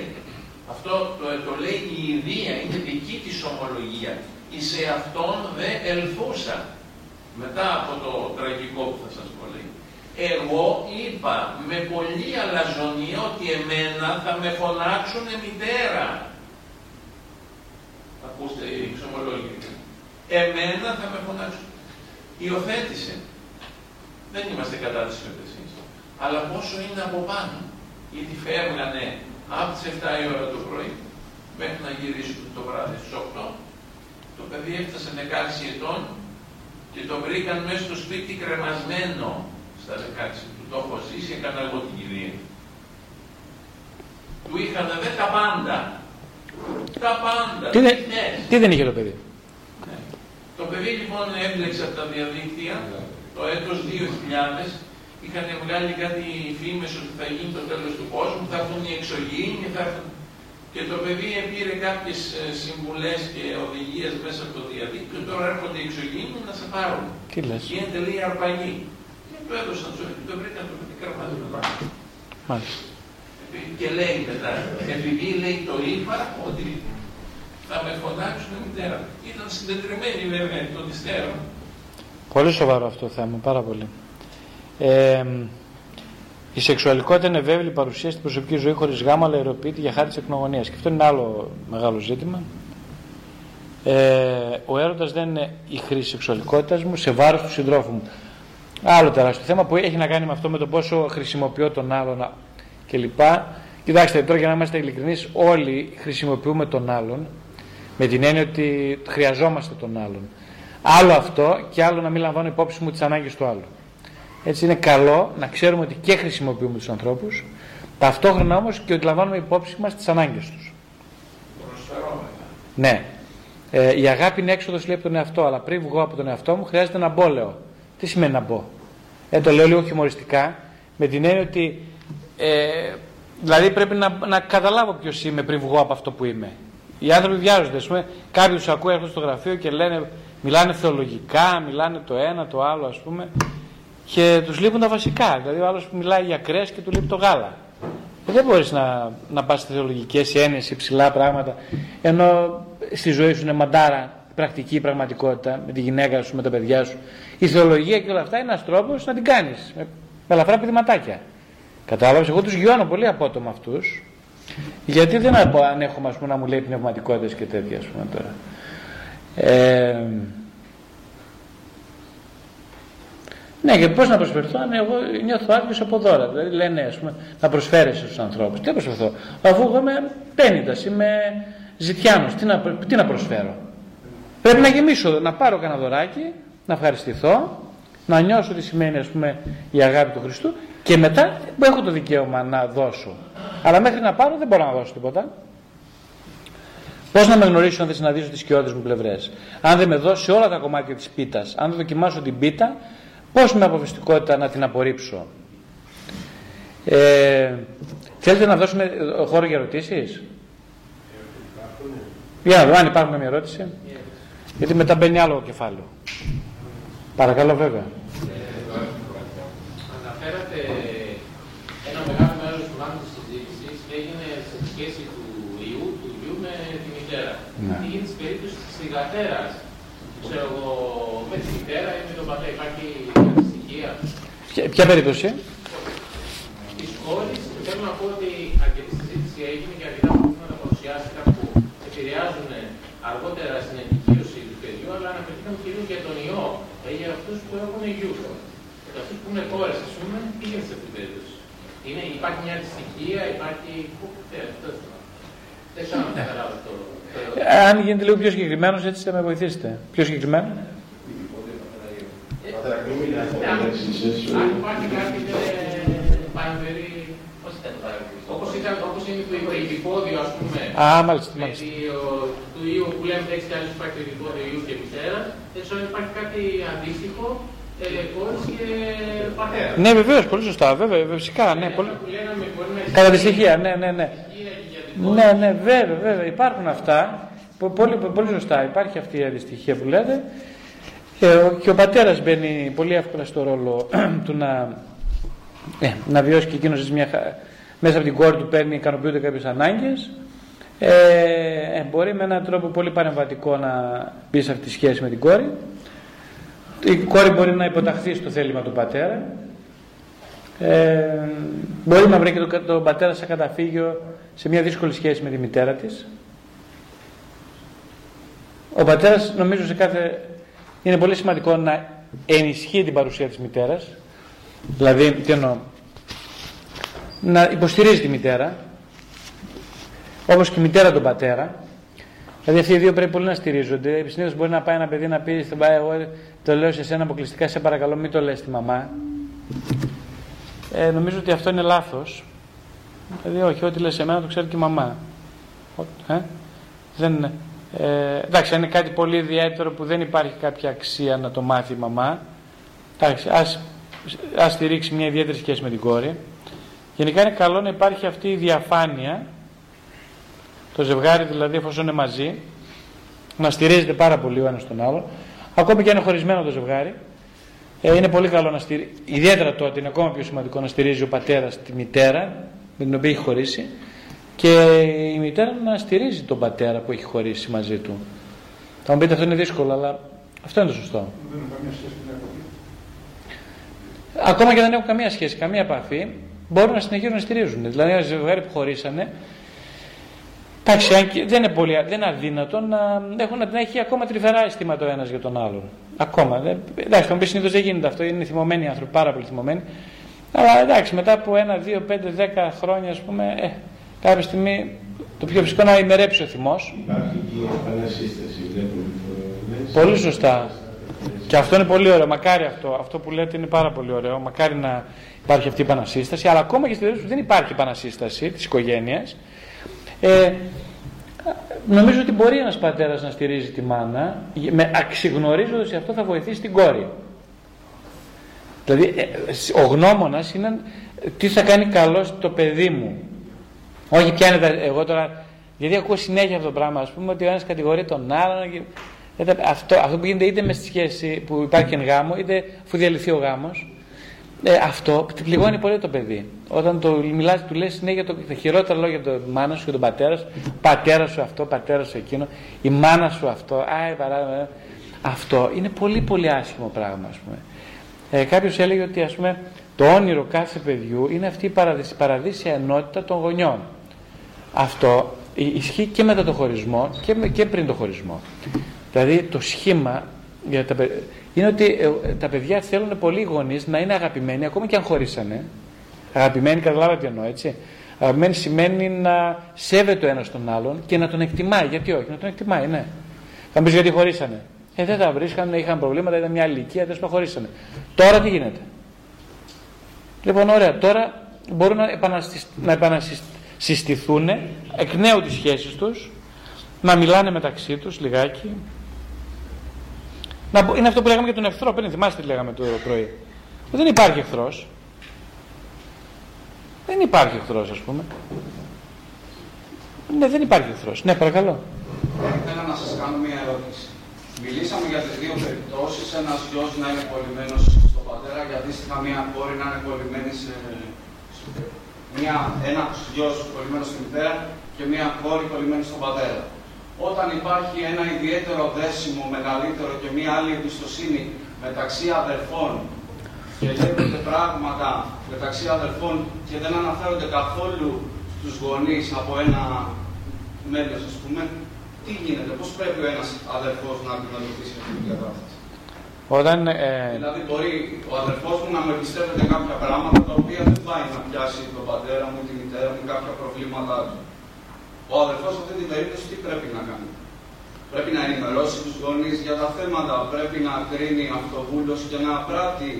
αυτό το, το λέει η ιδία, είναι δική της ομολογία. Εις αυτόν δεν ελθούσα. Μετά από το τραγικό που θα σας πω λέει εγώ είπα με πολύ αλαζονία ότι εμένα θα με φωνάξουν μητέρα. Ακούστε η εξομολόγηση. Εμένα θα με φωνάξουν. Υιοθέτησε. Δεν είμαστε κατά της υιοθεσίας. Αλλά πόσο είναι από πάνω. Γιατί φεύγανε από τις 7 η ώρα το πρωί μέχρι να γυρίσουν το βράδυ στις 8. Το παιδί έφτασε 16 ετών και το βρήκαν μέσα στο σπίτι κρεμασμένο στα 16 του το έχω ζήσει, έκανα εγώ την κυρία. Του είχαν δε τα πάντα. Τα πάντα. Τι, δεν, τι δεν είχε το παιδί; Ναι. Το παιδί λοιπόν έμπλεξε από τα διαδίκτυα το έτος 2000 είχαν βγάλει κάτι φήμες ότι θα γίνει το τέλος του κόσμου, θα έρθουν οι εξωγήινοι, θα έρθουν... Και το παιδί πήρε κάποιες ε, συμβουλές και οδηγίες μέσα από το διαδίκτυο, τώρα έρχονται οι εξωγήινοι να σε πάρουν. Τι λες; Γίνεται λέει αρπαγή του έδωσαν στο το βρήκαν το παιδί κραμμένο. Μάλιστα. Και λέει μετά, επειδή λέει το είπα ότι θα με φωνάξουν μητέρα. Ήταν συντετριμένη βέβαια των υστέρων. Πολύ σοβαρό αυτό το θέμα, πάρα πολύ. Ε, η σεξουαλικότητα είναι βέβαιη παρουσία στην προσωπική ζωή χωρίς γάμο, αλλά αεροποιείται για χάρη της εκνογωνίας. Και αυτό είναι άλλο μεγάλο ζήτημα. Ε, ο έρωτας δεν είναι η χρήση σεξουαλικότητας μου σε βάρος του συντρόφου μου. Άλλο τεράστιο θέμα που έχει να κάνει με αυτό με το πόσο χρησιμοποιώ τον άλλον κλπ. Κοιτάξτε, τώρα για να είμαστε ειλικρινείς, όλοι χρησιμοποιούμε τον άλλον με την έννοια ότι χρειαζόμαστε τον άλλον. Άλλο αυτό και άλλο να μην λαμβάνω υπόψη μου τις ανάγκες του άλλου. Έτσι είναι καλό να ξέρουμε ότι και χρησιμοποιούμε τους ανθρώπους, ταυτόχρονα όμως και ότι λαμβάνουμε υπόψη μας τις ανάγκες τους. Ναι. Ε, η αγάπη είναι έξοδος λέει από τον εαυτό, αλλά πριν βγω από τον εαυτό μου χρειάζεται να μπω, λέω. Τι σημαίνει να μπω; Ε, το λέω λίγο χιουμοριστικά, με την έννοια ότι ε, δηλαδή πρέπει να, να καταλάβω ποιος είμαι πριν βγω από αυτό που είμαι. Οι άνθρωποι βιάζονται. Α πούμε, κάποιοι τους ακούω έρχονται στο γραφείο και λένε, μιλάνε θεολογικά, μιλάνε το ένα, το άλλο, ας πούμε, και τους λείπουν τα βασικά. Δηλαδή, ο άλλος που μιλάει για κρέας και του λείπει το γάλα. Ε, δεν μπορείς να, να πας σε θεολογικέ έννοιες, υψηλά πράγματα, ενώ στη ζωή σου είναι μαντάρα πρακτική πραγματικότητα με τη γυναίκα σου, με τα παιδιά σου. Η θεολογία και όλα αυτά είναι ένας τρόπος να την κάνεις. Με, με ελαφρά πηδηματάκια. Κατάλαβες, εγώ τους γιώνω πολύ απότομα αυτούς. Γιατί δεν ανέχομαι ας πούμε, να μου λέει πνευματικότητες και τέτοια, ας πούμε τώρα. Ε, ναι, και πώς να προσφερθώ, αν εγώ νιώθω άδειο από δώρα. Δηλαδή λένε, ας πούμε, να προσφέρεσαι στους ανθρώπους. Τι να προσφερθώ, αφού εγώ είμαι πέννητα, είμαι ζητιάνος, τι να, τι να προσφέρω. Πρέπει να γεμίσω, να πάρω κανένα δωράκι, να ευχαριστηθώ, να νιώσω τι σημαίνει ας πούμε, η αγάπη του Χριστού και μετά έχω το δικαίωμα να δώσω. Αλλά μέχρι να πάρω δεν μπορώ να δώσω τίποτα. Πώς να με γνωρίσω αν δεν συναντήσω τις σκιώδει μου πλευρές; Αν δεν με δώσει όλα τα κομμάτια της πίτας, αν δεν δοκιμάσω την πίτα, πώς με αποφυστικότητα να την απορρίψω; Ε, θέλετε να δώσουμε χώρο για ερωτήσεις; Για να δω αν υπάρχουν μια ερώτηση. Γιατί μετά μπαίνει άλλο κεφάλαιο. Παρακαλώ βέβαια. Αναφέρατε ένα μεγάλο μέρος του βάγκου της συζήτησης έγινε σε σχέση του ιού, του ιού με τη μητέρα. Ναι. Τι γίνεται στην περίπτωση της θηγατέρα, ξέρω εγώ, με τη μητέρα ή με τον πατέρα, υπάρχει αντιστοιχεία. Ποια, ποια περίπτωση; Τη κόρη, θέλω να πω ότι αρκετή συζήτηση έγινε και αρκετά προβλήματα παρουσιάστηκαν που επηρεάζουν αργότερα στην ενοικίωση του παιδιού, αλλά αναφερθήκαμε κυρίως για τον ιό, ε, για αυτούς που έχουν γιου. Για αυτούς που είναι κόρε, ας πούμε, τι γίνεται σε αυτή την περίπτωση; Είναι, υπάρχει μια αντιστοιχία, υπάρχει. Πού, τι, αυτό Δεν ξέρω αν καταλάβω το. το- Ε, Αν γίνετε λίγο πιο συγκεκριμένος, έτσι θα με βοηθήσετε. Πιο συγκεκριμένο. Αν υπάρχει κάτι ήταν, όπως είναι το το υπηπόδιο, ας πούμε. Α, μάλιστα. με μάλιστα. το- του ιού που λέμε έτσι κι αλλιώς υπάρχει το υπηπόδιο ιού και μητέρα. Δεν ξέρω αν υπάρχει κάτι αντίστοιχο ε, κόρης και πατέρα. Ναι, βεβαίως, πολύ σωστά. Βέβαια, βέβαια, φυσικά. Ναι, πολύ... Που λέγαμε μπορεί να Κατά τη στοιχεία, ναι, ναι, ναι. ισχύει και για την Ναι, ναι, βέβαια, βέβαια. Υπάρχουν αυτά. Πο- Πολύ, πολύ σωστά. Υπάρχει αυτή η αντιστοιχία που λέτε. Ε, ο- και ο πατέρας μπαίνει πολύ εύκολα στο ρόλο <clears throat> του να, ε, να βιώσει και εκείνος μια, χα- μέσα από την κόρη του παίρνει, ικανοποιούνται κάποιες ανάγκες. Ε, ε, μπορεί με έναν τρόπο πολύ παρεμβατικό να μπει σε αυτή τη σχέση με την κόρη. Η κόρη μπορεί να υποταχθεί στο θέλημα του πατέρα. Ε, μπορεί να βρει και τον, τον πατέρα σαν καταφύγιο σε μια δύσκολη σχέση με τη μητέρα της. Ο πατέρας νομίζω σε κάθε... είναι πολύ σημαντικό να ενισχύει την παρουσία της μητέρας. Δηλαδή, τι εννοώ, να υποστηρίζει τη μητέρα, όπως και η μητέρα τον πατέρα. Δηλαδή αυτοί οι δύο πρέπει πολύ να στηρίζονται. Συνήθως μπορεί να πάει ένα παιδί να πει: «Θα πάει, Εγώ το λέω σε σένα αποκλειστικά, σε παρακαλώ, μην το λες στη μαμά. Ε, νομίζω ότι αυτό είναι λάθος. Δηλαδή, όχι, ό,τι λες σε μένα το ξέρει και η μαμά. Ο- Ε; Δεν, είναι. ε, εντάξει, αν είναι κάτι πολύ ιδιαίτερο που δεν υπάρχει κάποια αξία να το μάθει η μαμά, εντάξει, ας, ας στηρίξει μια ιδιαίτερη σχέση με την κόρη. Γενικά είναι καλό να υπάρχει αυτή η διαφάνεια, το ζευγάρι δηλαδή εφόσον είναι μαζί, να στηρίζεται πάρα πολύ ο ένας τον άλλο, ακόμη και αν είναι χωρισμένο το ζευγάρι, ε, είναι πολύ καλό να στηρίζει, ιδιαίτερα τότε είναι ακόμα πιο σημαντικό να στηρίζει ο πατέρας τη μητέρα με την οποία έχει χωρίσει και η μητέρα να στηρίζει τον πατέρα που έχει χωρίσει μαζί του. Θα μου πείτε αυτό είναι δύσκολο, αλλά αυτό είναι το σωστό. Δεν έχω καμία σχέση με την εποχή. Ακόμα και δεν έχουν καμία σχέση, καμία επαφή, μπορούν να συνεχίσουν να στηρίζουν. Δηλαδή, ένα ζευγάρι που χωρίσανε, εντάξει, αν και δεν είναι, πολύ, δεν είναι αδύνατο να, έχουν, να έχει ακόμα τρυφερά αισθήματα ο ένας για τον άλλον. Ακόμα. Δεν, εντάξει, θα μου πεις συνήθως δεν γίνεται αυτό, είναι θυμωμένοι άνθρωποι, πάρα πολύ θυμωμένοι. Αλλά εντάξει, μετά από ένα, δύο, πέντε, δέκα χρόνια, ας πούμε, ε, κάποια στιγμή το πιο φυσικό είναι να ημερέψει ο θυμός. Υπάρχει και η επανασύσταση, βλέπουμε φορές. Πολύ σωστά. Και αυτό είναι πολύ ωραίο. Μακάρι αυτό. Αυτό που λέτε είναι πάρα πολύ ωραίο. Μακάρι να υπάρχει αυτή η επανασύσταση. Αλλά ακόμα και στη περίπτωση που δεν υπάρχει επανασύσταση της οικογένειας, ε, νομίζω ότι μπορεί ένας πατέρας να στηρίζει τη μάνα, με αξιγνωρίζοντας ότι αυτό θα βοηθήσει την κόρη. Δηλαδή ε, ο γνώμονας είναι τι θα κάνει καλός στο παιδί μου. Όχι ποια είναι τα, εγώ τώρα, γιατί ακούω συνέχεια αυτό το πράγμα, ας πούμε ότι ο ένας κατηγορεί τον άλλον. και- ε, Αυτό, αυτό που γίνεται είτε με στη σχέση που υπάρχει εν γάμο, είτε αφού διαλυθεί ο γάμος, ε, αυτό πληγώνει πολύ το παιδί. Όταν το μιλάς, του λες συνέχεια το, τα χειρότερα λόγια για τον μάνα σου και τον πατέρα σου, πατέρα σου αυτό, πατέρα σου εκείνο, η μάνα σου αυτό, άι, παράδειγμα, αυτό είναι πολύ πολύ άσχημο πράγμα, ας πούμε. Ε, κάποιος έλεγε ότι ας πούμε το όνειρο κάθε παιδιού είναι αυτή η παραδείσια, παραδείσια ενότητα των γονιών. Αυτό ι- ισχύει και μετά το χωρισμό και, με- και πριν το χωρισμό. Δηλαδή το σχήμα για τα, παι- είναι ότι ε, τα παιδιά θέλουν πολλοί οι γονείς να είναι αγαπημένοι ακόμα και αν χωρίσανε. Αγαπημένοι, καταλάβατε τι εννοώ, έτσι. Αγαπημένοι σημαίνει να σέβεται ο ένας τον άλλον και να τον εκτιμάει. Γιατί όχι, να τον εκτιμάει, ναι. Θα μου πεις γιατί χωρίσανε. Ε, δεν τα βρίσκαν, είχαν προβλήματα, ήταν μια άλλη ηλικία, δεν χωρίσανε. Τώρα τι γίνεται; Λοιπόν, ωραία, τώρα μπορούν να, επανασυσ... να επανασυστηθούν εκ νέου τις σχέσεις τους, να μιλάνε μεταξύ τους λιγάκι. Να... μπο- Είναι αυτό που λέγαμε για τον εχθρό, πριν θυμάστε τι λέγαμε το πρωί. Δεν υπάρχει εχθρός. Δεν υπάρχει εχθρός, ας πούμε. Ναι, δεν υπάρχει εχθρός. Ναι, παρακαλώ. Θέλω να σας κάνω μια ερώτηση. Μιλήσαμε για τις δύο περιπτώσεις, ένας γιος να είναι κολλημένος στον πατέρα και αντίστοιχα μια κόρη να είναι κολλημένη σε... Μια, ένας γιος κολλημένος στη μητέρα και μια κόρη κολλημένη στον πατέρα. Όταν υπάρχει ένα ιδιαίτερο δέσιμο μεγαλύτερο και μια άλλη εμπιστοσύνη μεταξύ αδερφών και λέγονται πράγματα μεταξύ αδερφών και δεν αναφέρονται καθόλου στους γονείς από ένα μέλος, ας πούμε, τι γίνεται, πώς πρέπει ο ένας αδερφός να αντιμετωπίσει αυτή την κατάσταση; Όταν, ε, Δηλαδή, μπορεί ο αδερφός μου να με εμπιστεύεται κάποια πράγματα τα οποία δεν πάει να πιάσει τον πατέρα μου, τη μητέρα μου, κάποια προβλήματά του. Ο αδερφός σε αυτή την περίπτωση τι πρέπει να κάνει; Πρέπει να ενημερώσει τους γονείς για τα θέματα, πρέπει να κρίνει αυτοβούλος και να πράττει.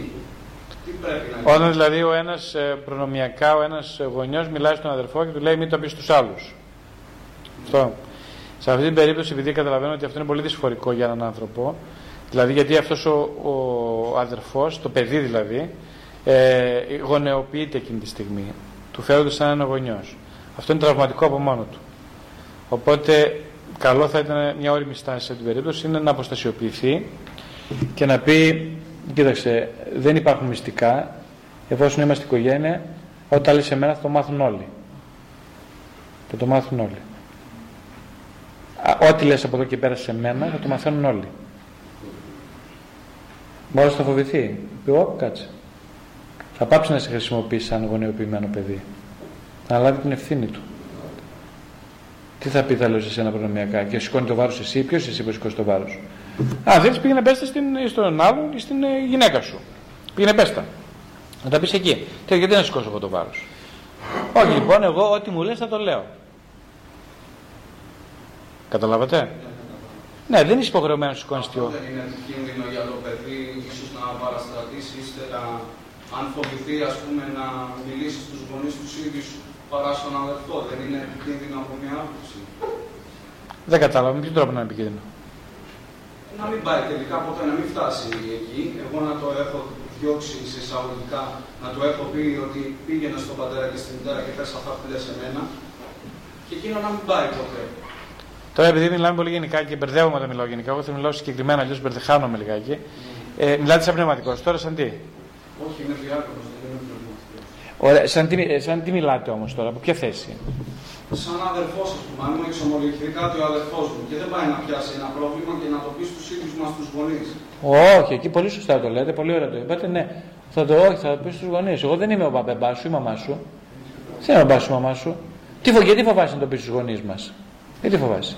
Τι πρέπει να κάνει. όταν δηλαδή ο ένας ε, προνομιακά, ο ένας ε, γονιός μιλάει στον αδερφό και του λέει μην το πεις στους άλλους. Αυτό. Σε αυτή την περίπτωση, επειδή καταλαβαίνω ότι αυτό είναι πολύ δυσφορικό για έναν άνθρωπο, δηλαδή γιατί αυτός ο, ο αδερφός, το παιδί δηλαδή, ε, γονεοποιείται εκείνη τη στιγμή. Του φέρονται σαν ένα γονιός. Αυτό είναι τραυματικό από μόνο του. Οπότε, καλό θα ήταν μια όρημη στάση σε αυτή την περίπτωση είναι να αποστασιοποιηθεί και να πει, κοίταξε, δεν υπάρχουν μυστικά, εφόσον είμαστε οικογένεια, όταν λες εμένα θα το μάθουν όλοι. Θα το μάθουν όλοι. Α, Ό,τι λες από εδώ και πέρα σε μένα θα το μαθαίνουν όλοι. Μόλις θα φοβηθεί. Πει, «Ω, κάτσε. Θα πάψει να σε χρησιμοποιήσει σαν γονεοποιημένο παιδί. Θα αναλάβει την ευθύνη του. Τι θα πει, θα λέω σε εσένα προνομιακά και σηκώνει το βάρος εσύ, ποιος εσύ που σηκώσει το βάρος. Α, δεν πήγαινε πέστα στην, στον άλλον ή στην ε, γυναίκα σου. Πήγαινε πέστα. Να τα πεις εκεί. Τι, γιατί να σηκώσω εγώ το βάρος. Όχι λοιπόν, εγώ ό,τι μου λες θα το λέω. Καταλάβατε; Ναι, δεν είσαι υποχρεωμένος να σηκώνεις Αυτό δεν είναι κίνδυνο για το παιδί, ίσως να παραστρατήσει, ύστερα αν φοβηθεί ας πούμε να μιλήσει στους γονείς τους ίδιους παρά στον αδερφό. Δεν είναι κίνδυνο από μια άποψη. Δεν κατάλαβα με ποιο τρόπο να είναι επικίνδυνο; Να μην πάει τελικά ποτέ να μην φτάσει εκεί. Εγώ να το έχω διώξει σε εισαγωγικά, να το έχω πει ότι πήγαινε στον πατέρα και στην μητέρα και πες αυτά που λες εμένα. Και εκείνο να μην πάει ποτέ. Τώρα επειδή μιλάμε πολύ γενικά και μπερδεύομαι όταν μιλάω γενικά, εγώ θα μιλάω συγκεκριμένα, αλλιώς μπερδεχάνομαι λιγάκι. Ε, μιλάτε σαν πνευματικός. Τώρα σαν τι; Όχι, είναι διάκονος, δεν είναι πνευματικός. Ωραία, σαν τι, ε, σαν τι μιλάτε όμως τώρα, από ποια θέση; Σαν αδερφός, ας πούμε, αν μου εξομολογηθεί κάτι ο αδερφός μου και δεν πάει να πιάσει ένα πρόβλημα και να το πει στους ίδιους μας τους γονείς. Όχι, εκεί πολύ σωστά το λέτε, πολύ ωραία το είπατε. Ναι, θα το, όχι, θα το πεις στους γονείς. Εγώ δεν είμαι ο μπαμπά σου, η μαμά σου. Δεν είμαι ο μπαμπά σου, η μαμά σου. Τι, φο- γιατί φοβάσαι να το πεις στους γονείς μας; Γιατί φοβάσαι;